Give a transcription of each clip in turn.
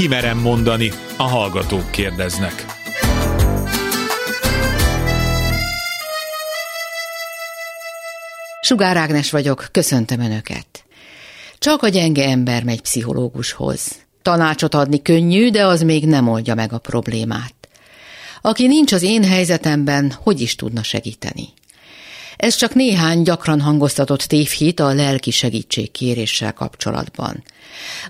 kimerem mondani, a hallgatók kérdeznek. Sugár Ágnes vagyok, köszöntöm Önöket. Csak a gyenge ember megy pszichológushoz. Tanácsot adni könnyű, de az még nem oldja meg a problémát. Aki nincs az én helyzetemben, hogy is tudna segíteni? Ez csak néhány gyakran hangoztatott tévhit a lelki segítségkéréssel kapcsolatban.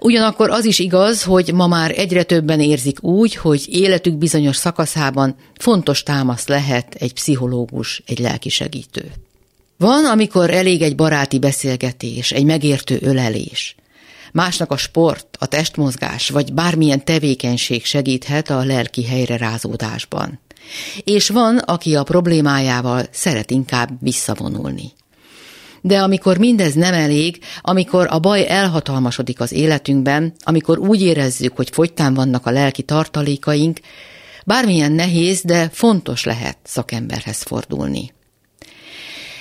Ugyanakkor az is igaz, hogy ma már egyre többen érzik úgy, hogy életük bizonyos szakaszában fontos támasz lehet egy pszichológus, egy lelki segítő. Van, amikor elég egy baráti beszélgetés, egy megértő ölelés. Másnak a sport, a testmozgás vagy bármilyen tevékenység segíthet a lelki helyre rázódásban. És van, aki a problémájával szeret inkább visszavonulni. De amikor mindez nem elég, amikor a baj elhatalmasodik az életünkben, amikor úgy érezzük, hogy fogytán vannak a lelki tartalékaink, bármilyen nehéz, de fontos lehet szakemberhez fordulni.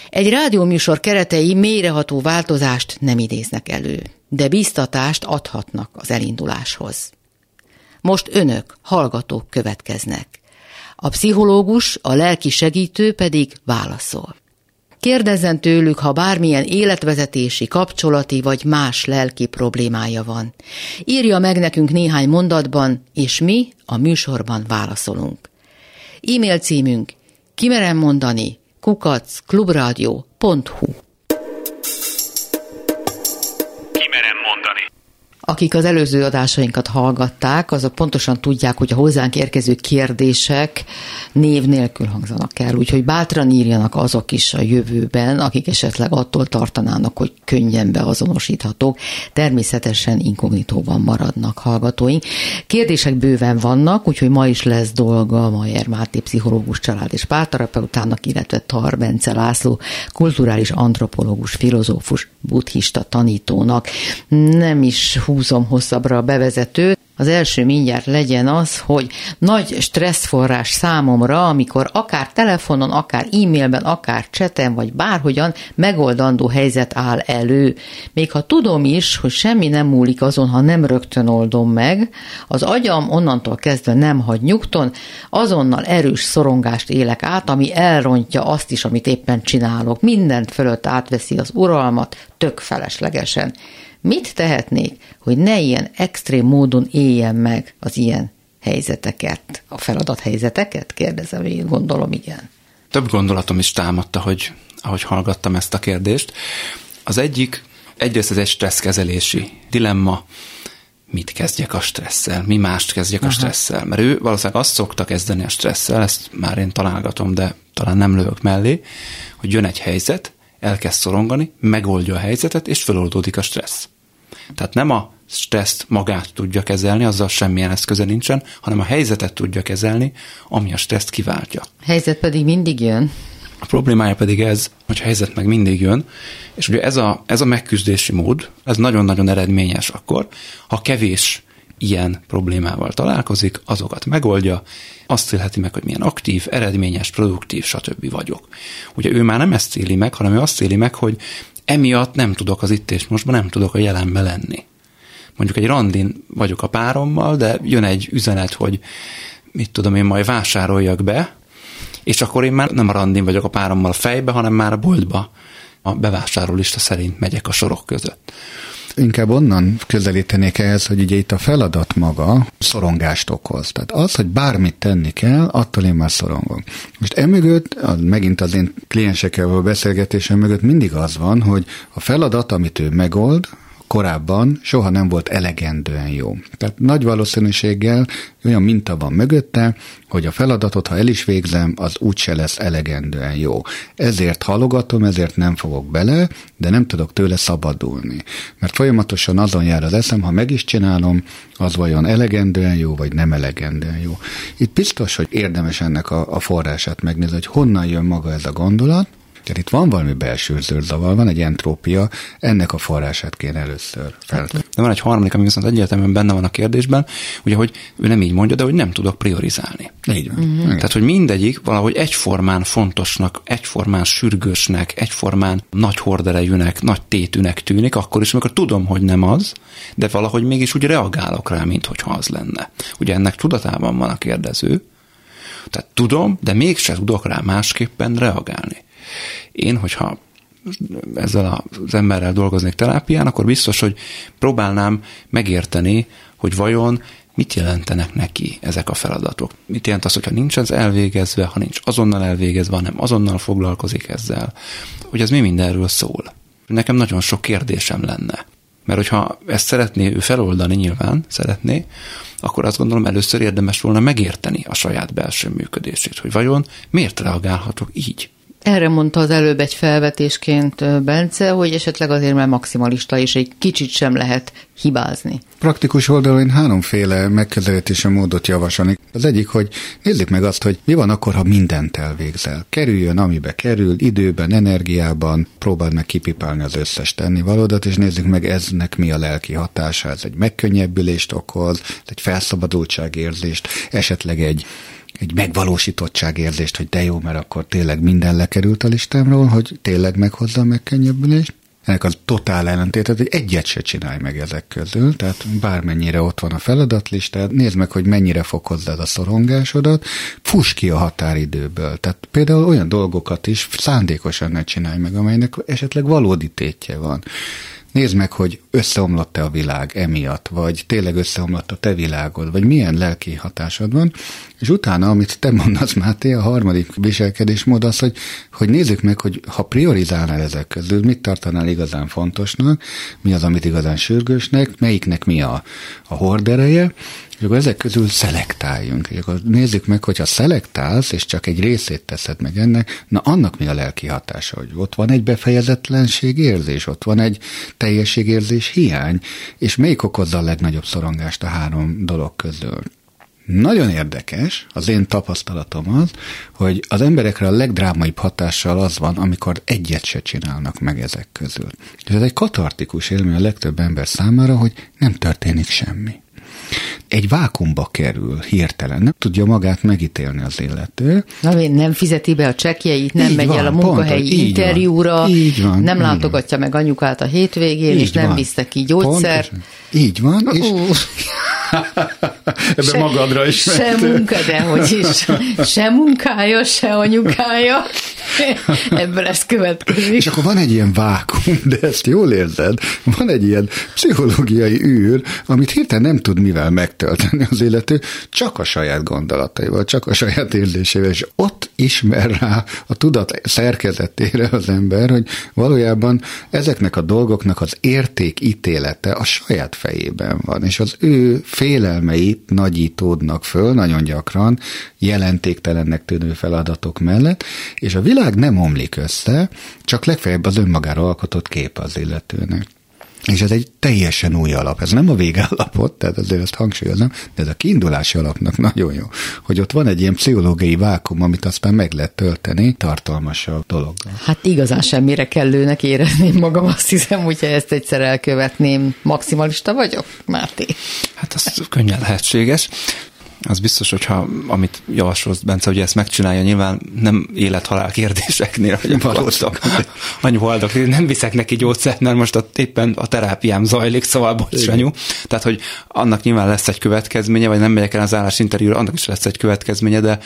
Egy rádióműsor keretei mélyreható változást nem idéznek elő, de biztatást adhatnak az elinduláshoz. Most önök, hallgatók következnek. A pszichológus, a lelki segítő pedig válaszol. Kérdezzen tőlük, ha bármilyen életvezetési, kapcsolati vagy más lelki problémája van. Írja meg nekünk néhány mondatban, és mi a műsorban válaszolunk. E-mail címünk kimerem mondani kukacklubrádió.hu Akik az előző adásainkat hallgatták, azok pontosan tudják, hogy a hozzánk érkező kérdések név nélkül hangzanak el, úgyhogy bátran írjanak azok is a jövőben, akik esetleg attól tartanának, hogy könnyen beazonosíthatók. Természetesen inkognitóban maradnak hallgatóink. Kérdések bőven vannak, úgyhogy ma is lesz dolga Majer Máté pszichológus család és párterapeutának, illetve Tar Bence László kulturális antropológus, filozófus, buddhista tanítónak. Nem is hú húzom hosszabbra a bevezetőt. Az első mindjárt legyen az, hogy nagy stresszforrás számomra, amikor akár telefonon, akár e-mailben, akár cseten, vagy bárhogyan megoldandó helyzet áll elő. Még ha tudom is, hogy semmi nem múlik azon, ha nem rögtön oldom meg, az agyam onnantól kezdve nem hagy nyugton, azonnal erős szorongást élek át, ami elrontja azt is, amit éppen csinálok. Mindent fölött átveszi az uralmat, tök feleslegesen. Mit tehetnék, hogy ne ilyen extrém módon éljen meg az ilyen helyzeteket, a feladathelyzeteket? Kérdezem én, gondolom, igen. Több gondolatom is támadta, hogy ahogy hallgattam ezt a kérdést. Az egyik, egyrészt ez egy stresszkezelési dilemma, mit kezdjek a stresszel, mi mást kezdjek Aha. a stresszel. Mert ő valószínűleg azt szokta kezdeni a stresszel, ezt már én találgatom, de talán nem lövök mellé, hogy jön egy helyzet, elkezd szorongani, megoldja a helyzetet, és feloldódik a stressz. Tehát nem a stresszt magát tudja kezelni, azzal semmilyen eszköze nincsen, hanem a helyzetet tudja kezelni, ami a stresszt kiváltja. A helyzet pedig mindig jön. A problémája pedig ez, hogy a helyzet meg mindig jön, és ugye ez a, ez a megküzdési mód, ez nagyon-nagyon eredményes akkor, ha kevés ilyen problémával találkozik, azokat megoldja, azt élheti meg, hogy milyen aktív, eredményes, produktív, stb. vagyok. Ugye ő már nem ezt éli meg, hanem ő azt éli meg, hogy emiatt nem tudok az itt és mostban, nem tudok a jelenbe lenni. Mondjuk egy randin vagyok a párommal, de jön egy üzenet, hogy mit tudom én, majd vásároljak be, és akkor én már nem a randin vagyok a párommal fejbe, hanem már a boltba a bevásárlólista szerint megyek a sorok között inkább onnan közelítenék ehhez, hogy ugye itt a feladat maga szorongást okoz. Tehát az, hogy bármit tenni kell, attól én már szorongok. Most emögött, megint az én kliensekkel való beszélgetésem mögött mindig az van, hogy a feladat, amit ő megold, korábban soha nem volt elegendően jó. Tehát nagy valószínűséggel olyan minta van mögötte, hogy a feladatot, ha el is végzem, az úgyse lesz elegendően jó. Ezért halogatom, ezért nem fogok bele, de nem tudok tőle szabadulni. Mert folyamatosan azon jár az eszem, ha meg is csinálom, az vajon elegendően jó, vagy nem elegendően jó. Itt biztos, hogy érdemes ennek a, a forrását megnézni, hogy honnan jön maga ez a gondolat, tehát itt van valami belső zöldzavar, van egy entrópia, ennek a forrását kéne először feltenni. Aztán van egy harmadik, ami viszont egyértelműen benne van a kérdésben, ugye, hogy ő nem így mondja, de hogy nem tudok priorizálni. Így van. Uh-huh. Tehát, hogy mindegyik valahogy egyformán fontosnak, egyformán sürgősnek, egyformán nagy horderejűnek, nagy tétűnek tűnik, akkor is, amikor tudom, hogy nem az, de valahogy mégis úgy reagálok rá, mint hogyha az lenne. Ugye ennek tudatában van a kérdező, tehát tudom, de mégse tudok rá másképpen reagálni. Én, hogyha ezzel az emberrel dolgoznék terápián, akkor biztos, hogy próbálnám megérteni, hogy vajon mit jelentenek neki ezek a feladatok. Mit jelent az, hogyha nincs ez elvégezve, ha nincs azonnal elvégezve, hanem azonnal foglalkozik ezzel, hogy ez mi mindenről szól. Nekem nagyon sok kérdésem lenne. Mert hogyha ezt szeretné ő feloldani, nyilván szeretné, akkor azt gondolom először érdemes volna megérteni a saját belső működését, hogy vajon miért reagálhatok így. Erre mondta az előbb egy felvetésként Bence, hogy esetleg azért már maximalista, és egy kicsit sem lehet hibázni. Praktikus oldalon én háromféle megközelítési módot javasolnék. Az egyik, hogy nézzük meg azt, hogy mi van akkor, ha mindent elvégzel. Kerüljön, amibe kerül, időben, energiában, próbáld meg kipipálni az összes tennivalódat, és nézzük meg eznek mi a lelki hatása. Ez egy megkönnyebbülést okoz, egy felszabadultságérzést, esetleg egy egy megvalósítottságérzést, hogy de jó, mert akkor tényleg minden lekerült a listámról, hogy tényleg meghozza a megkönnyebbülést. Ennek az totál ellentétet, hogy egyet se csinálj meg ezek közül, tehát bármennyire ott van a feladatlistád, nézd meg, hogy mennyire fog hozzád a szorongásodat, fuss ki a határidőből. Tehát például olyan dolgokat is szándékosan ne csinálj meg, amelynek esetleg valódi tétje van. Nézd meg, hogy összeomlott-e a világ emiatt, vagy tényleg összeomlott a te világod, vagy milyen lelki hatásod van, és utána, amit te mondasz, Máté, a harmadik viselkedésmód az, hogy, hogy nézzük meg, hogy ha priorizálnál ezek közül, mit tartanál igazán fontosnak, mi az, amit igazán sürgősnek, melyiknek mi a, a hordereje, és akkor ezek közül szelektáljunk. És akkor nézzük meg, hogyha szelektálsz, és csak egy részét teszed meg ennek, na annak mi a lelki hatása, hogy ott van egy befejezetlenség érzés, ott van egy teljességérzés hiány, és melyik okozza a legnagyobb szorongást a három dolog közül. Nagyon érdekes, az én tapasztalatom az, hogy az emberekre a legdrámaibb hatással az van, amikor egyet se csinálnak meg ezek közül. És ez egy katartikus élmény a legtöbb ember számára, hogy nem történik semmi egy vákumba kerül hirtelen, nem tudja magát megítélni az illető. Na, nem fizeti be a csekjeit, nem így megy van, el a munkahelyi pont, interjúra, így van, nem így látogatja van. meg anyukát a hétvégén, így és nem visz ki gyógyszert. Így van, és, Ebbe se, magadra is Se munka, de hogy is. Se munkája, se anyukája. Ebből ez következik. És akkor van egy ilyen vákum, de ezt jól érzed, van egy ilyen pszichológiai űr, amit hirtelen nem tud mivel megtölteni az illető, csak a saját gondolataival, csak a saját érzésével, és ott ismer rá a tudat szerkezetére az ember, hogy valójában ezeknek a dolgoknak az értékítélete a saját fejében van, és az ő félelmeit nagyítódnak föl nagyon gyakran jelentéktelennek tűnő feladatok mellett, és a világ nem omlik össze, csak legfeljebb az önmagára alkotott kép az illetőnek. És ez egy teljesen új alap. Ez nem a végállapot, tehát azért ezt hangsúlyozom, de ez a kiindulási alapnak nagyon jó, hogy ott van egy ilyen pszichológiai vákum, amit aztán meg lehet tölteni tartalmasabb dologgal. Hát igazán semmire kellőnek érezném magam, azt hiszem, hogyha ezt egyszer elkövetném. Maximalista vagyok, Márti? Hát az könnyen lehetséges az biztos, hogyha amit javasolsz, Bence, hogy ezt megcsinálja, nyilván nem élet-halál kérdéseknél, hogy valószak. Anyu boldog, nem viszek neki gyógyszert, mert most ott éppen a terápiám zajlik, szóval bocs, anyu. Tehát, hogy annak nyilván lesz egy következménye, vagy nem megyek el az állásinterjúra, annak is lesz egy következménye, de,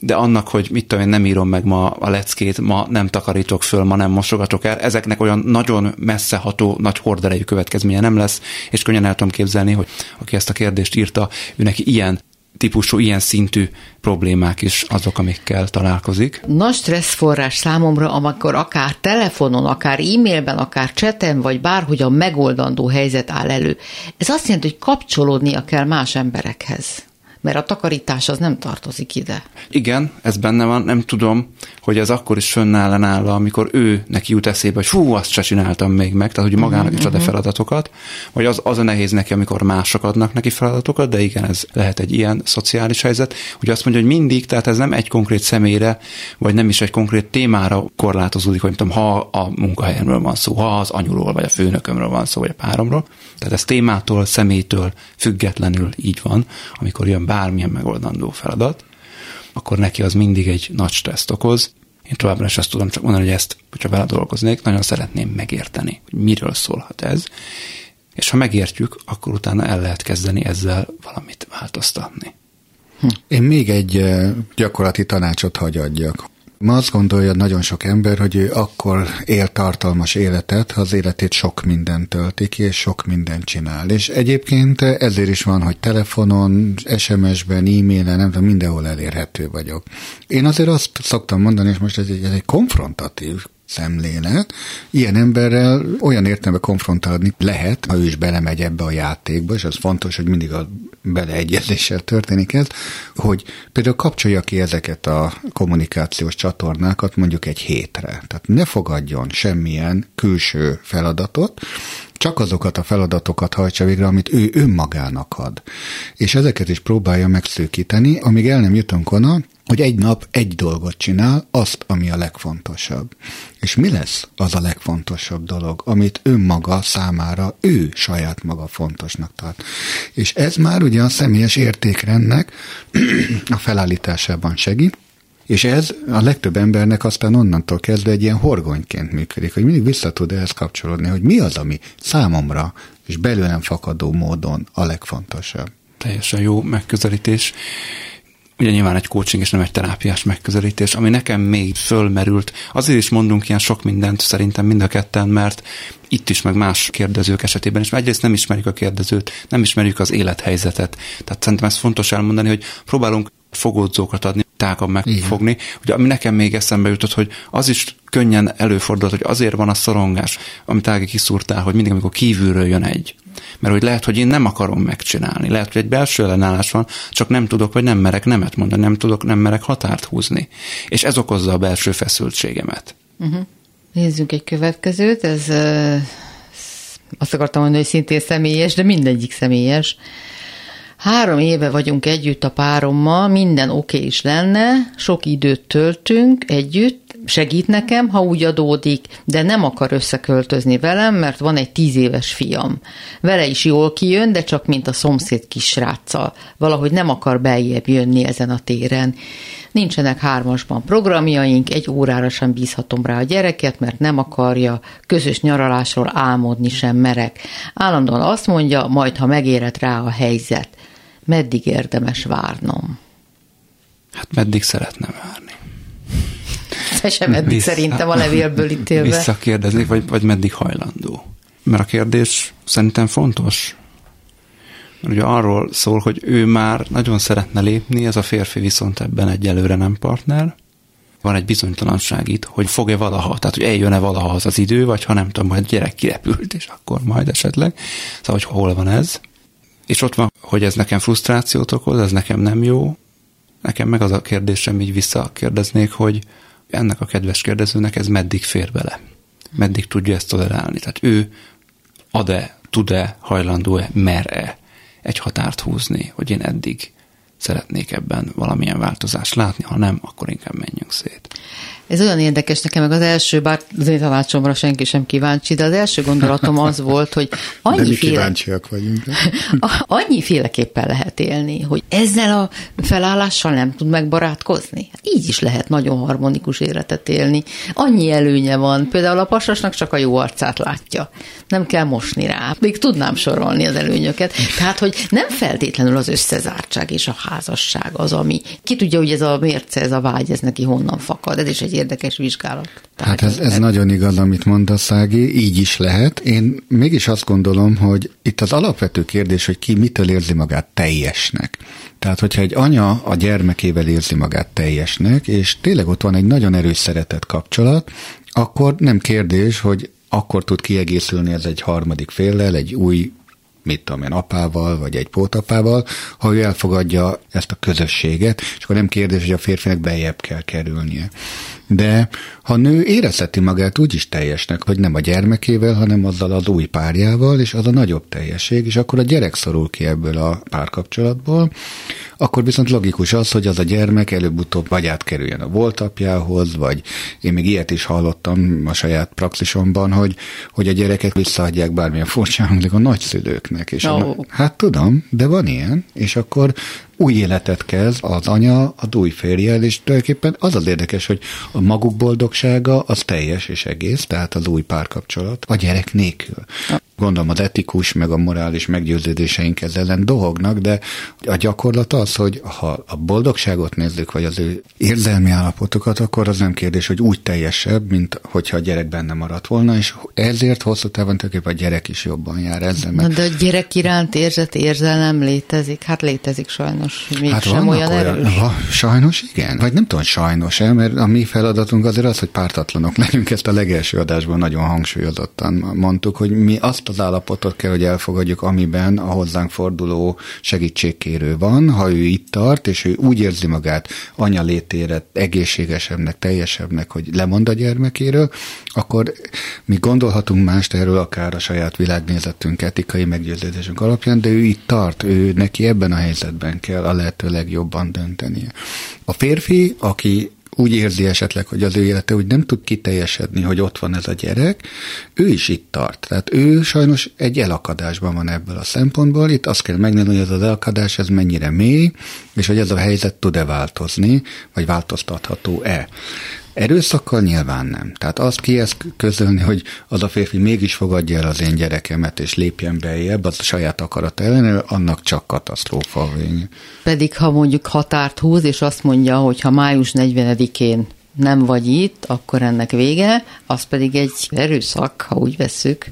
de annak, hogy mit tudom én, nem írom meg ma a leckét, ma nem takarítok föl, ma nem mosogatok el, ezeknek olyan nagyon messzeható, nagy horderejű következménye nem lesz, és könnyen el tudom képzelni, hogy aki ezt a kérdést írta, ő neki ilyen típusú, ilyen szintű problémák is azok, amikkel találkozik. Nagy stresszforrás számomra, amikor akár telefonon, akár e-mailben, akár cseten, vagy bárhogyan megoldandó helyzet áll elő. Ez azt jelenti, hogy kapcsolódnia kell más emberekhez. Mert a takarítás az nem tartozik ide. Igen, ez benne van, nem tudom, hogy ez akkor is fönnáll nála, amikor ő neki jut eszébe, hogy fú, azt se csináltam még meg, tehát hogy magának is ad a feladatokat, vagy az, az a nehéz neki, amikor mások adnak neki feladatokat, de igen, ez lehet egy ilyen szociális helyzet. Ugye azt mondja, hogy mindig, tehát ez nem egy konkrét személyre, vagy nem is egy konkrét témára korlátozódik, hogy tudom, ha a munkahelyemről van szó, ha az anyuról, vagy a főnökömről van szó, vagy a páromról. Tehát ez témától, személytől függetlenül így van, amikor jön bármilyen megoldandó feladat, akkor neki az mindig egy nagy stresszt okoz. Én továbbra is ezt tudom csak mondani, hogy ezt, hogyha vele dolgoznék, nagyon szeretném megérteni, hogy miről szólhat ez, és ha megértjük, akkor utána el lehet kezdeni ezzel valamit változtatni. Én még egy gyakorlati tanácsot hagyadjak. Ma azt gondolja nagyon sok ember, hogy ő akkor él tartalmas életet, ha az életét sok mindent tölti ki, és sok mindent csinál. És egyébként ezért is van, hogy telefonon, SMS-ben, e-mailen, nem tudom, mindenhol elérhető vagyok. Én azért azt szoktam mondani, és most ez egy, ez egy konfrontatív szemlélet. Ilyen emberrel olyan értelme konfrontálni lehet, ha ő is belemegy ebbe a játékba, és az fontos, hogy mindig a beleegyezéssel történik ez, hogy például kapcsolja ki ezeket a kommunikációs csatornákat mondjuk egy hétre. Tehát ne fogadjon semmilyen külső feladatot, csak azokat a feladatokat hajtsa végre, amit ő önmagának ad. És ezeket is próbálja megszűkíteni, amíg el nem jutunk onnan, hogy egy nap egy dolgot csinál, azt, ami a legfontosabb. És mi lesz az a legfontosabb dolog, amit önmaga számára ő saját maga fontosnak tart. És ez már ugye a személyes értékrendnek a felállításában segít, és ez a legtöbb embernek aztán onnantól kezdve egy ilyen horgonyként működik, hogy mindig vissza tud ehhez kapcsolódni, hogy mi az, ami számomra és belőlem fakadó módon a legfontosabb. Teljesen jó megközelítés ugye nyilván egy coaching és nem egy terápiás megközelítés, ami nekem még fölmerült. Azért is mondunk ilyen sok mindent szerintem mind a ketten, mert itt is, meg más kérdezők esetében is, egyrészt nem ismerjük a kérdezőt, nem ismerjük az élethelyzetet. Tehát szerintem ez fontos elmondani, hogy próbálunk fogódzókat adni, tágabb megfogni. Igen. Ugye, ami nekem még eszembe jutott, hogy az is könnyen előfordult, hogy azért van a szorongás, amit Ági kiszúrtál, hogy mindig, amikor kívülről jön egy. Mert hogy lehet, hogy én nem akarom megcsinálni. Lehet, hogy egy belső ellenállás van, csak nem tudok, vagy nem merek nemet mondani, nem tudok, nem merek határt húzni. És ez okozza a belső feszültségemet. Uh-huh. Nézzünk egy következőt, ez uh, azt akartam mondani, hogy szintén személyes, de mindegyik személyes. Három éve vagyunk együtt a párommal, minden oké okay is lenne, sok időt töltünk együtt, segít nekem, ha úgy adódik, de nem akar összeköltözni velem, mert van egy tíz éves fiam. Vele is jól kijön, de csak mint a szomszéd kisráccal. Valahogy nem akar beljebb jönni ezen a téren. Nincsenek hármasban programjaink, egy órára sem bízhatom rá a gyereket, mert nem akarja, közös nyaralásról álmodni sem merek. Állandóan azt mondja, majd ha megérett rá a helyzet. Meddig érdemes várnom? Hát meddig szeretne várni? Se sem eddig Vissza, szerintem a levélből ítélve. Visszakérdezni, vagy, vagy meddig hajlandó? Mert a kérdés szerintem fontos. Mert ugye arról szól, hogy ő már nagyon szeretne lépni, ez a férfi viszont ebben egyelőre nem partner. Van egy bizonytalanság itt, hogy fog-e valaha, tehát hogy eljön-e valaha az az idő, vagy ha nem tudom, majd gyerek kirepült, és akkor majd esetleg. Szóval, hogy hol van ez. És ott van, hogy ez nekem frusztrációt okoz, ez nekem nem jó. Nekem meg az a kérdésem, így visszakérdeznék, hogy ennek a kedves kérdezőnek ez meddig fér bele? Meddig tudja ezt tolerálni? Tehát ő ad-e, tud-e, hajlandó-e, mer-e egy határt húzni, hogy én eddig szeretnék ebben valamilyen változást látni, ha nem, akkor inkább menjünk szét. Ez olyan érdekes nekem, meg az első, bár az én tanácsomra senki sem kíváncsi, de az első gondolatom az volt, hogy annyi féle... kíváncsiak vagyunk. annyi féleképpen lehet élni, hogy ezzel a felállással nem tud megbarátkozni. Így is lehet nagyon harmonikus életet élni. Annyi előnye van, például a pasasnak csak a jó arcát látja. Nem kell mosni rá. Még tudnám sorolni az előnyöket. Tehát, hogy nem feltétlenül az összezártság és a házasság az, ami... Ki tudja, hogy ez a mérce, ez a vágy, ez neki honnan fakad. Ez is egy érdekes vizsgálat. Hát ez, ez nagyon igaz, amit mondasz, Szági, így is lehet. Én mégis azt gondolom, hogy itt az alapvető kérdés, hogy ki mitől érzi magát teljesnek. Tehát, hogyha egy anya a gyermekével érzi magát teljesnek, és tényleg ott van egy nagyon erős szeretet kapcsolat, akkor nem kérdés, hogy akkor tud kiegészülni ez egy harmadik féllel, egy új mit tudom én, apával, vagy egy pótapával, ha ő elfogadja ezt a közösséget, és akkor nem kérdés, hogy a férfinek bejebb kell kerülnie. De ha nő érezheti magát úgy is teljesnek, hogy nem a gyermekével, hanem azzal az új párjával, és az a nagyobb teljesség, és akkor a gyerek szorul ki ebből a párkapcsolatból, akkor viszont logikus az, hogy az a gyermek előbb-utóbb vagy átkerüljen a volt apjához, vagy én még ilyet is hallottam a saját praxisomban, hogy, hogy a gyerekek visszaadják bármilyen furcsa hangzik a nagyszülőknek. És Oh. a, hát tudom, de van ilyen, és akkor új életet kezd az anya az új férjel, és tulajdonképpen az az érdekes, hogy a maguk boldogsága az teljes és egész, tehát az új párkapcsolat a gyerek nélkül. Gondolom az etikus meg a morális meggyőződéseink ezzel ellen dohognak, de a gyakorlat az, hogy ha a boldogságot nézzük, vagy az ő érzelmi állapotokat, akkor az nem kérdés, hogy úgy teljesebb, mint hogyha a gyerek benne maradt volna, és ezért hosszú távon tulajdonképpen a gyerek is jobban jár ezzel. Na, Mert de a gyerek iránt érzet, érzelem létezik? Hát létezik sajnos, mégsem vannak olyan erős. Va, sajnos igen. Vagy nem tudom, hogy sajnos -e, mert a mi feladatunk azért az, hogy pártatlanok legyünk. Ezt a legelső adásban nagyon hangsúlyozottan mondtuk, hogy mi azt az állapotot kell, hogy elfogadjuk, amiben a hozzánk forduló segítségkérő van. Ha ő itt tart, és ő úgy érzi magát anya létére egészségesebbnek, teljesebbnek, hogy lemond a gyermekéről, akkor mi gondolhatunk mást erről, akár a saját világnézetünk, etikai meggyőződésünk alapján, de ő itt tart, ő neki ebben a helyzetben kell a lehető legjobban döntenie. A férfi, aki úgy érzi esetleg, hogy az ő élete úgy nem tud kiteljesedni, hogy ott van ez a gyerek, ő is itt tart. Tehát ő sajnos egy elakadásban van ebből a szempontból. Itt azt kell megnézni, hogy ez az elakadás ez mennyire mély, és hogy ez a helyzet tud-e változni, vagy változtatható-e. Erőszakkal nyilván nem. Tehát azt kiesz közölni, hogy az a férfi mégis fogadja el az én gyerekemet, és lépjen bejebb, az a saját akarat ellenére, annak csak katasztrófa a vége. Pedig ha mondjuk határt húz, és azt mondja, hogy ha május 40-én nem vagy itt, akkor ennek vége, az pedig egy erőszak, ha úgy vesszük.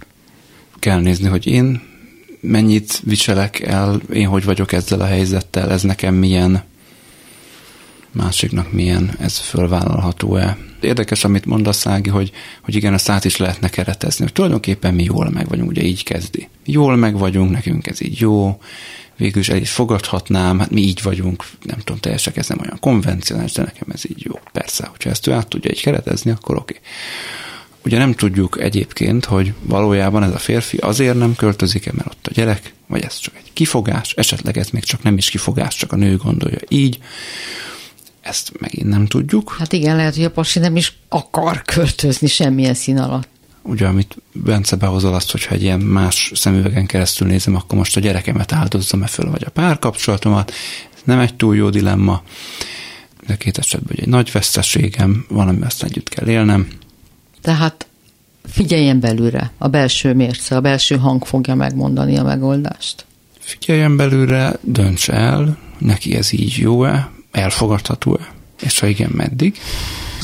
Kell nézni, hogy én mennyit viselek el, én hogy vagyok ezzel a helyzettel, ez nekem milyen, másiknak milyen, ez fölvállalható-e. Érdekes, amit mondasz, Ági, hogy, hogy igen, a szát is lehetne keretezni, hogy tulajdonképpen mi jól meg vagyunk, ugye így kezdi. Jól meg vagyunk, nekünk ez így jó, végül is el is fogadhatnám, hát mi így vagyunk, nem tudom, teljesen ez nem olyan konvencionális, de nekem ez így jó. Persze, hogyha ezt ő át tudja így keretezni, akkor oké. Ugye nem tudjuk egyébként, hogy valójában ez a férfi azért nem költözik-e, mert ott a gyerek, vagy ez csak egy kifogás, esetleg ez még csak nem is kifogás, csak a nő gondolja így. Ezt megint nem tudjuk. Hát igen, lehet, hogy a pasi nem is akar költözni semmilyen szín alatt. Ugye, amit Bence behozol azt, hogyha egy ilyen más szemüvegen keresztül nézem, akkor most a gyerekemet áldozzam-e föl, vagy a párkapcsolatomat. Ez nem egy túl jó dilemma, de két esetben egy nagy veszteségem van, amivel ezt együtt kell élnem. Tehát figyeljen belőle, a belső mérce, a belső hang fogja megmondani a megoldást. Figyeljen belőle, dönts el, neki ez így jó-e, elfogadható-e, és ha igen, meddig.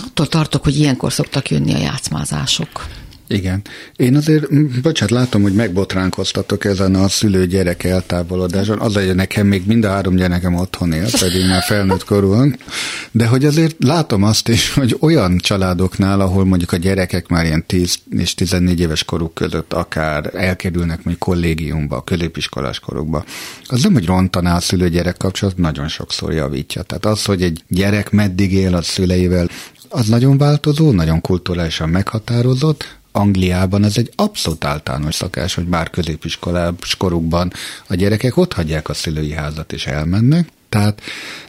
Attól tartok, hogy ilyenkor szoktak jönni a játszmázások. Igen. Én azért, bocsánat, látom, hogy megbotránkoztatok ezen a szülő-gyerek eltávolodáson. Az, hogy nekem még mind a három gyerekem otthon él, pedig már felnőtt korúan. De hogy azért látom azt is, hogy olyan családoknál, ahol mondjuk a gyerekek már ilyen 10 és 14 éves koruk között akár elkerülnek mondjuk kollégiumba, középiskolás korukba, az nem, hogy rontaná a szülő-gyerek kapcsolat, nagyon sokszor javítja. Tehát az, hogy egy gyerek meddig él a szüleivel, az nagyon változó, nagyon kulturálisan meghatározott, Angliában ez egy abszolút általános szakás, hogy már középiskolás korukban a gyerekek ott hagyják a szülői házat és elmennek. Tehát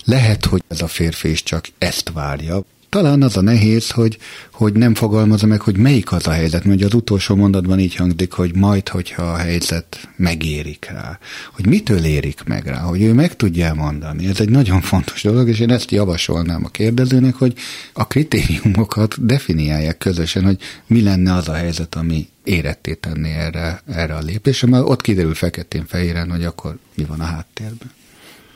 lehet, hogy ez a férfi is csak ezt várja. Talán az a nehéz, hogy, hogy nem fogalmazza meg, hogy melyik az a helyzet, mert az utolsó mondatban így hangzik, hogy majd, hogyha a helyzet megérik rá. Hogy mitől érik meg rá, hogy ő meg tudja mondani. Ez egy nagyon fontos dolog, és én ezt javasolnám a kérdezőnek, hogy a kritériumokat definiálják közösen, hogy mi lenne az a helyzet, ami éretté tenni erre, erre a lépésre, mert ott kiderül feketén-fehéren, hogy akkor mi van a háttérben.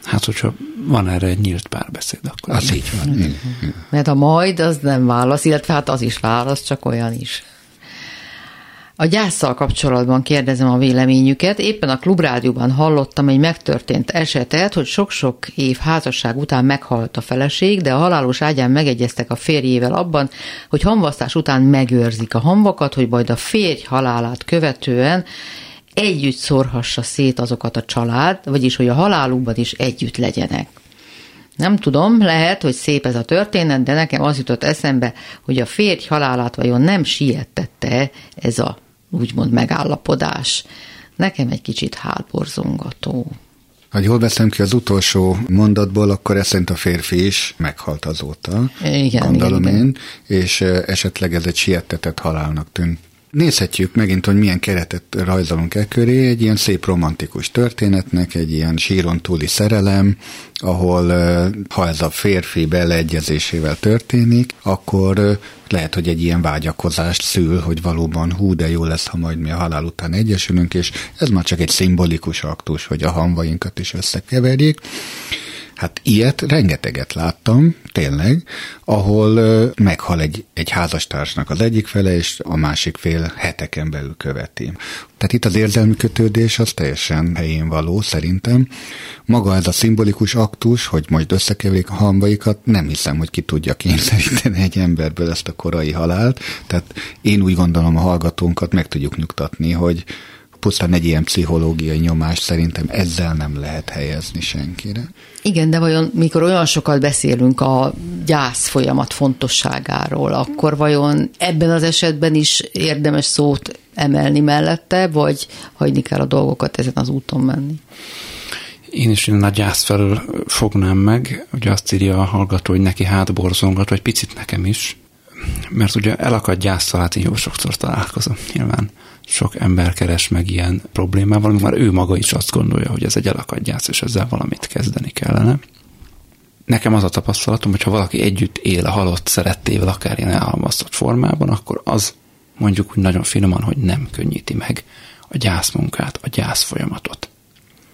Hát, hogyha van erre egy nyílt párbeszéd, akkor Az így van. Igen. Mert a majd az nem válasz, illetve hát az is válasz, csak olyan is. A gyászsal kapcsolatban kérdezem a véleményüket. Éppen a klubrádióban hallottam egy megtörtént esetet, hogy sok-sok év házasság után meghalt a feleség, de a halálos ágyán megegyeztek a férjével abban, hogy hamvasztás után megőrzik a hamvakat, hogy majd a férj halálát követően együtt szorhassa szét azokat a család, vagyis hogy a halálukban is együtt legyenek. Nem tudom, lehet, hogy szép ez a történet, de nekem az jutott eszembe, hogy a férj halálát vajon nem sietette ez a úgymond megállapodás. Nekem egy kicsit hátborzongató. Ha jól veszem ki az utolsó mondatból, akkor ez szerint a férfi is meghalt azóta. Igen, gondolom igen, én, és esetleg ez egy siettetett halálnak tűnt. Nézhetjük megint, hogy milyen keretet rajzolunk e köré, egy ilyen szép romantikus történetnek, egy ilyen síron túli szerelem, ahol ha ez a férfi beleegyezésével történik, akkor lehet, hogy egy ilyen vágyakozást szül, hogy valóban hú, de jó lesz, ha majd mi a halál után egyesülünk, és ez már csak egy szimbolikus aktus, hogy a hamvainkat is összekeverjék. Hát ilyet rengeteget láttam, tényleg, ahol meghal egy, egy házastársnak az egyik fele, és a másik fél heteken belül követi. Tehát itt az érzelmi kötődés az teljesen helyén való, szerintem. Maga ez a szimbolikus aktus, hogy majd összekeverik a hambaikat, nem hiszem, hogy ki tudja kényszeríteni egy emberből ezt a korai halált. Tehát én úgy gondolom a hallgatónkat meg tudjuk nyugtatni, hogy pusztán egy ilyen pszichológiai nyomást szerintem ezzel nem lehet helyezni senkire. Igen, de vajon mikor olyan sokat beszélünk a gyász folyamat fontosságáról, akkor vajon ebben az esetben is érdemes szót emelni mellette, vagy hagyni kell a dolgokat ezen az úton menni? Én is én a gyász felől fognám meg, ugye azt írja a hallgató, hogy neki hátborzongat, vagy picit nekem is, mert ugye elakadt gyászsal, hát én jó sokszor találkozom nyilván sok ember keres meg ilyen problémával, már ő maga is azt gondolja, hogy ez egy elakadt gyász, és ezzel valamit kezdeni kellene. Nekem az a tapasztalatom, hogy ha valaki együtt él a halott szerettével, akár ilyen elhalmasztott formában, akkor az mondjuk úgy nagyon finoman, hogy nem könnyíti meg a gyászmunkát, a gyász folyamatot.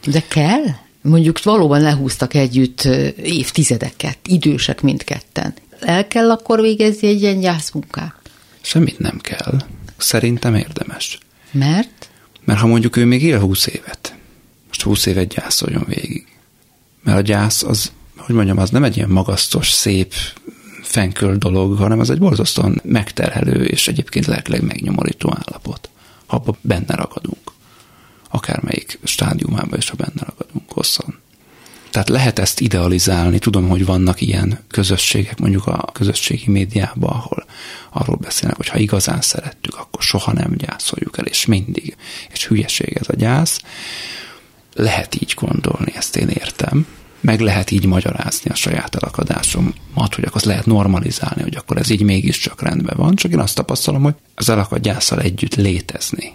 De kell? Mondjuk valóban lehúztak együtt évtizedeket, idősek mindketten. El kell akkor végezni egy ilyen gyászmunkát? Semmit nem kell. Szerintem érdemes. Mert? Mert ha mondjuk ő még él 20 évet, most 20 évet gyászoljon végig. Mert a gyász az, hogy mondjam, az nem egy ilyen magasztos, szép, fenköl dolog, hanem az egy borzasztóan megterhelő és egyébként lelkileg megnyomorító állapot, ha abban benne ragadunk. Akármelyik stádiumában is, ha benne ragadunk hosszan. Tehát lehet ezt idealizálni, tudom, hogy vannak ilyen közösségek, mondjuk a közösségi médiában, ahol arról beszélnek, hogy ha igazán szerettük, akkor soha nem gyászoljuk el, és mindig. És hülyeség ez a gyász. Lehet így gondolni, ezt én értem. Meg lehet így magyarázni a saját elakadásomat, hogy akkor azt lehet normalizálni, hogy akkor ez így mégiscsak rendben van. Csak én azt tapasztalom, hogy az elakadt gyászsal együtt létezni,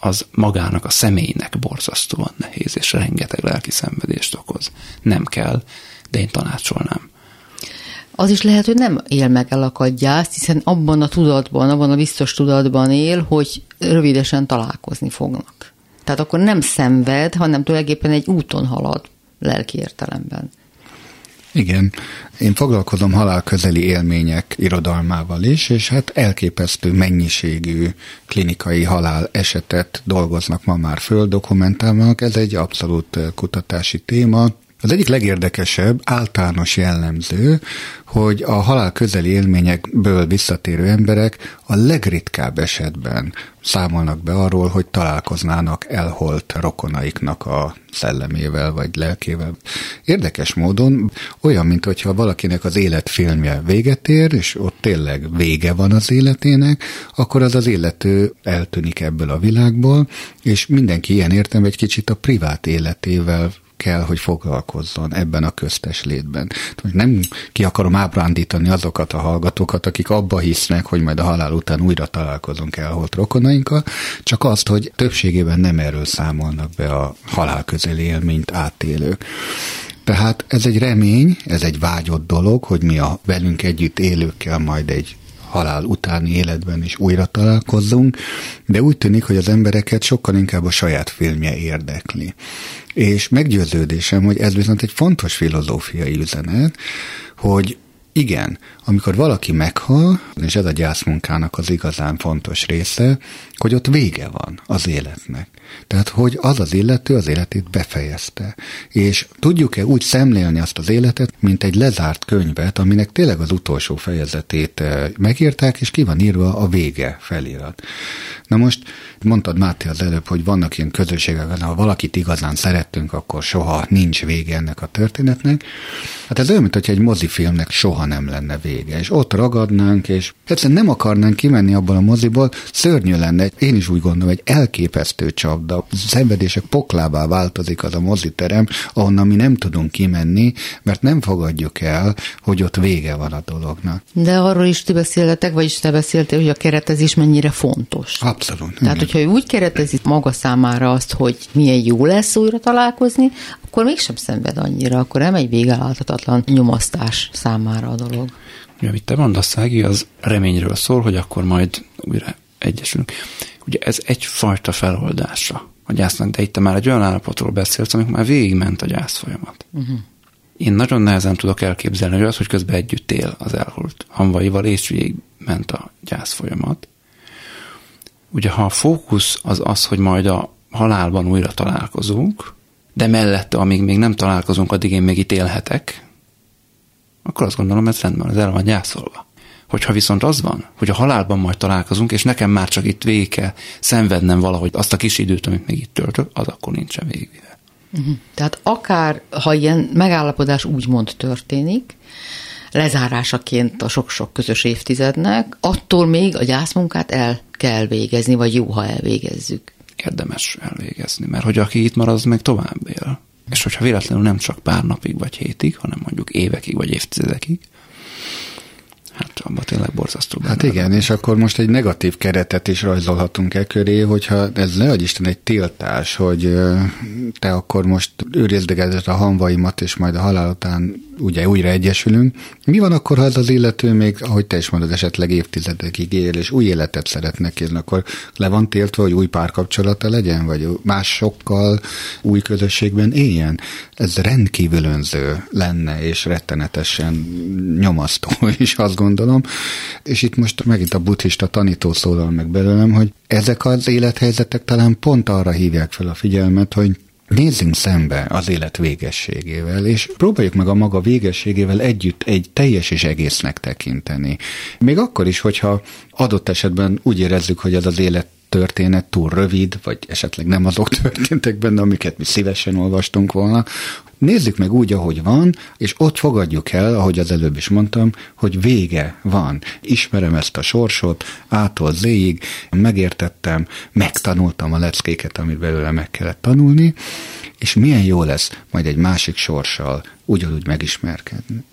az magának a személynek borzasztóan nehéz, és rengeteg lelki szenvedést okoz. Nem kell, de én tanácsolnám. Az is lehet, hogy nem él meg elakadt gyászt, hiszen abban a tudatban, abban a biztos tudatban él, hogy rövidesen találkozni fognak. Tehát akkor nem szenved, hanem tulajdonképpen egy úton halad lelki értelemben. Igen, én foglalkozom halálközeli élmények irodalmával is, és hát elképesztő mennyiségű klinikai halál esetet dolgoznak ma már föl, dokumentálnak. Ez egy abszolút kutatási téma. Az egyik legérdekesebb, általános jellemző, hogy a halál közeli élményekből visszatérő emberek a legritkább esetben számolnak be arról, hogy találkoznának elholt rokonaiknak a szellemével vagy lelkével. Érdekes módon olyan, mint hogyha valakinek az életfilmje véget ér, és ott tényleg vége van az életének, akkor az az illető eltűnik ebből a világból, és mindenki ilyen értem egy kicsit a privát életével kell, hogy foglalkozzon ebben a köztes létben. Nem ki akarom ábrándítani azokat a hallgatókat, akik abba hisznek, hogy majd a halál után újra találkozunk elholt rokonainkkal, csak azt, hogy többségében nem erről számolnak be a halál közeli élményt átélők. Tehát ez egy remény, ez egy vágyott dolog, hogy mi a velünk együtt élőkkel majd egy halál utáni életben is újra találkozzunk, de úgy tűnik, hogy az embereket sokkal inkább a saját filmje érdekli. És meggyőződésem, hogy ez viszont egy fontos filozófiai üzenet, hogy Igen, amikor valaki meghal, és ez a gyászmunkának az igazán fontos része, hogy ott vége van az életnek. Tehát, hogy az az illető az életét befejezte. És tudjuk-e úgy szemlélni azt az életet, mint egy lezárt könyvet, aminek tényleg az utolsó fejezetét eh, megírták, és ki van írva a vége felirat. Na most mondtad Máté az előbb, hogy vannak ilyen közösségek, ha valakit igazán szerettünk, akkor soha nincs vége ennek a történetnek. Hát ez olyan, mint hogy egy mozifilmnek soha nem lenne vége, és ott ragadnánk, és egyszerűen nem akarnánk kimenni abból a moziból, szörnyű lenne, én is úgy gondolom, egy elképesztő csapda, szenvedések poklábá változik az a moziterem, ahonnan mi nem tudunk kimenni, mert nem fogadjuk el, hogy ott vége van a dolognak. De arról is ti beszéltetek, vagyis te beszéltél, hogy a keretezés mennyire fontos. Abszolút. Tehát, hogyha ő úgy keretezi maga számára azt, hogy milyen jó lesz újra találkozni, akkor mégsem szenved annyira, akkor nem egy végeláthatatlan nyomasztás számára a dolog. Ugye, amit te mondasz, Ági, az reményről szól, hogy akkor majd újra egyesülünk. Ugye ez egyfajta feloldása a gyásznak, de itt te már egy olyan állapotról beszélsz, amikor már végigment a gyász folyamat. Uh-huh. Én nagyon nehezen tudok elképzelni, hogy az, hogy közben együtt él az elholt hamvaival, és végigment a gyász folyamat. Ugye, ha a fókusz az az, hogy majd a halálban újra találkozunk, de mellette, amíg még nem találkozunk, addig én még itt élhetek, akkor azt gondolom, ez rendben, ez el van gyászolva. Hogyha viszont az van, hogy a halálban majd találkozunk, és nekem már csak itt végig kell szenvednem valahogy azt a kis időt, amit még itt töltök, az akkor nincsen végigvive. Uh-huh. Tehát akár, ha ilyen megállapodás úgymond történik, lezárásaként a sok-sok közös évtizednek, attól még a gyászmunkát el kell végezni, vagy jó, ha elvégezzük. Érdemes elvégezni, mert hogy aki itt marad, az meg tovább él. És hogyha véletlenül nem csak pár napig vagy hétig, hanem mondjuk évekig vagy évtizedekig, hát abban tényleg borzasztó. Hát igen, és akkor most egy negatív keretet is rajzolhatunk e köré, hogyha ez leadj Isten egy tiltás, hogy te akkor most őrizdegeted a hanvaimat, és majd a halál után ugye újra egyesülünk. Mi van akkor, ha ez az illető még, ahogy te is mondod, esetleg évtizedekig él, és új életet szeretnek élni, akkor le van tiltva, hogy új párkapcsolata legyen, vagy másokkal új közösségben éljen? Ez rendkívül önző lenne, és rettenetesen nyomasztó is, azt gondolom. És itt most megint a buddhista tanító szólal meg belőlem, hogy ezek az élethelyzetek talán pont arra hívják fel a figyelmet, hogy Nézzünk szembe az élet végességével, és próbáljuk meg a maga végességével együtt egy teljes és egésznek tekinteni. Még akkor is, hogyha adott esetben úgy érezzük, hogy ez az élet történet túl rövid, vagy esetleg nem azok történtek benne, amiket mi szívesen olvastunk volna. Nézzük meg úgy, ahogy van, és ott fogadjuk el, ahogy az előbb is mondtam, hogy vége van. Ismerem ezt a sorsot, ától zéig, megértettem, megtanultam a leckéket, amit belőle meg kellett tanulni, és milyen jó lesz majd egy másik sorssal ugyanúgy megismerkedni.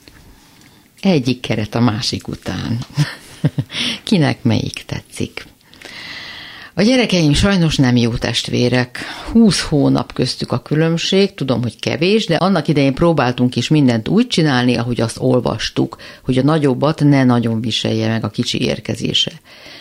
Egyik keret a másik után. Kinek melyik tetszik? A gyerekeim sajnos nem jó testvérek. Húsz hónap köztük a különbség, tudom, hogy kevés, de annak idején próbáltunk is mindent úgy csinálni, ahogy azt olvastuk, hogy a nagyobbat ne nagyon viselje meg a kicsi érkezése.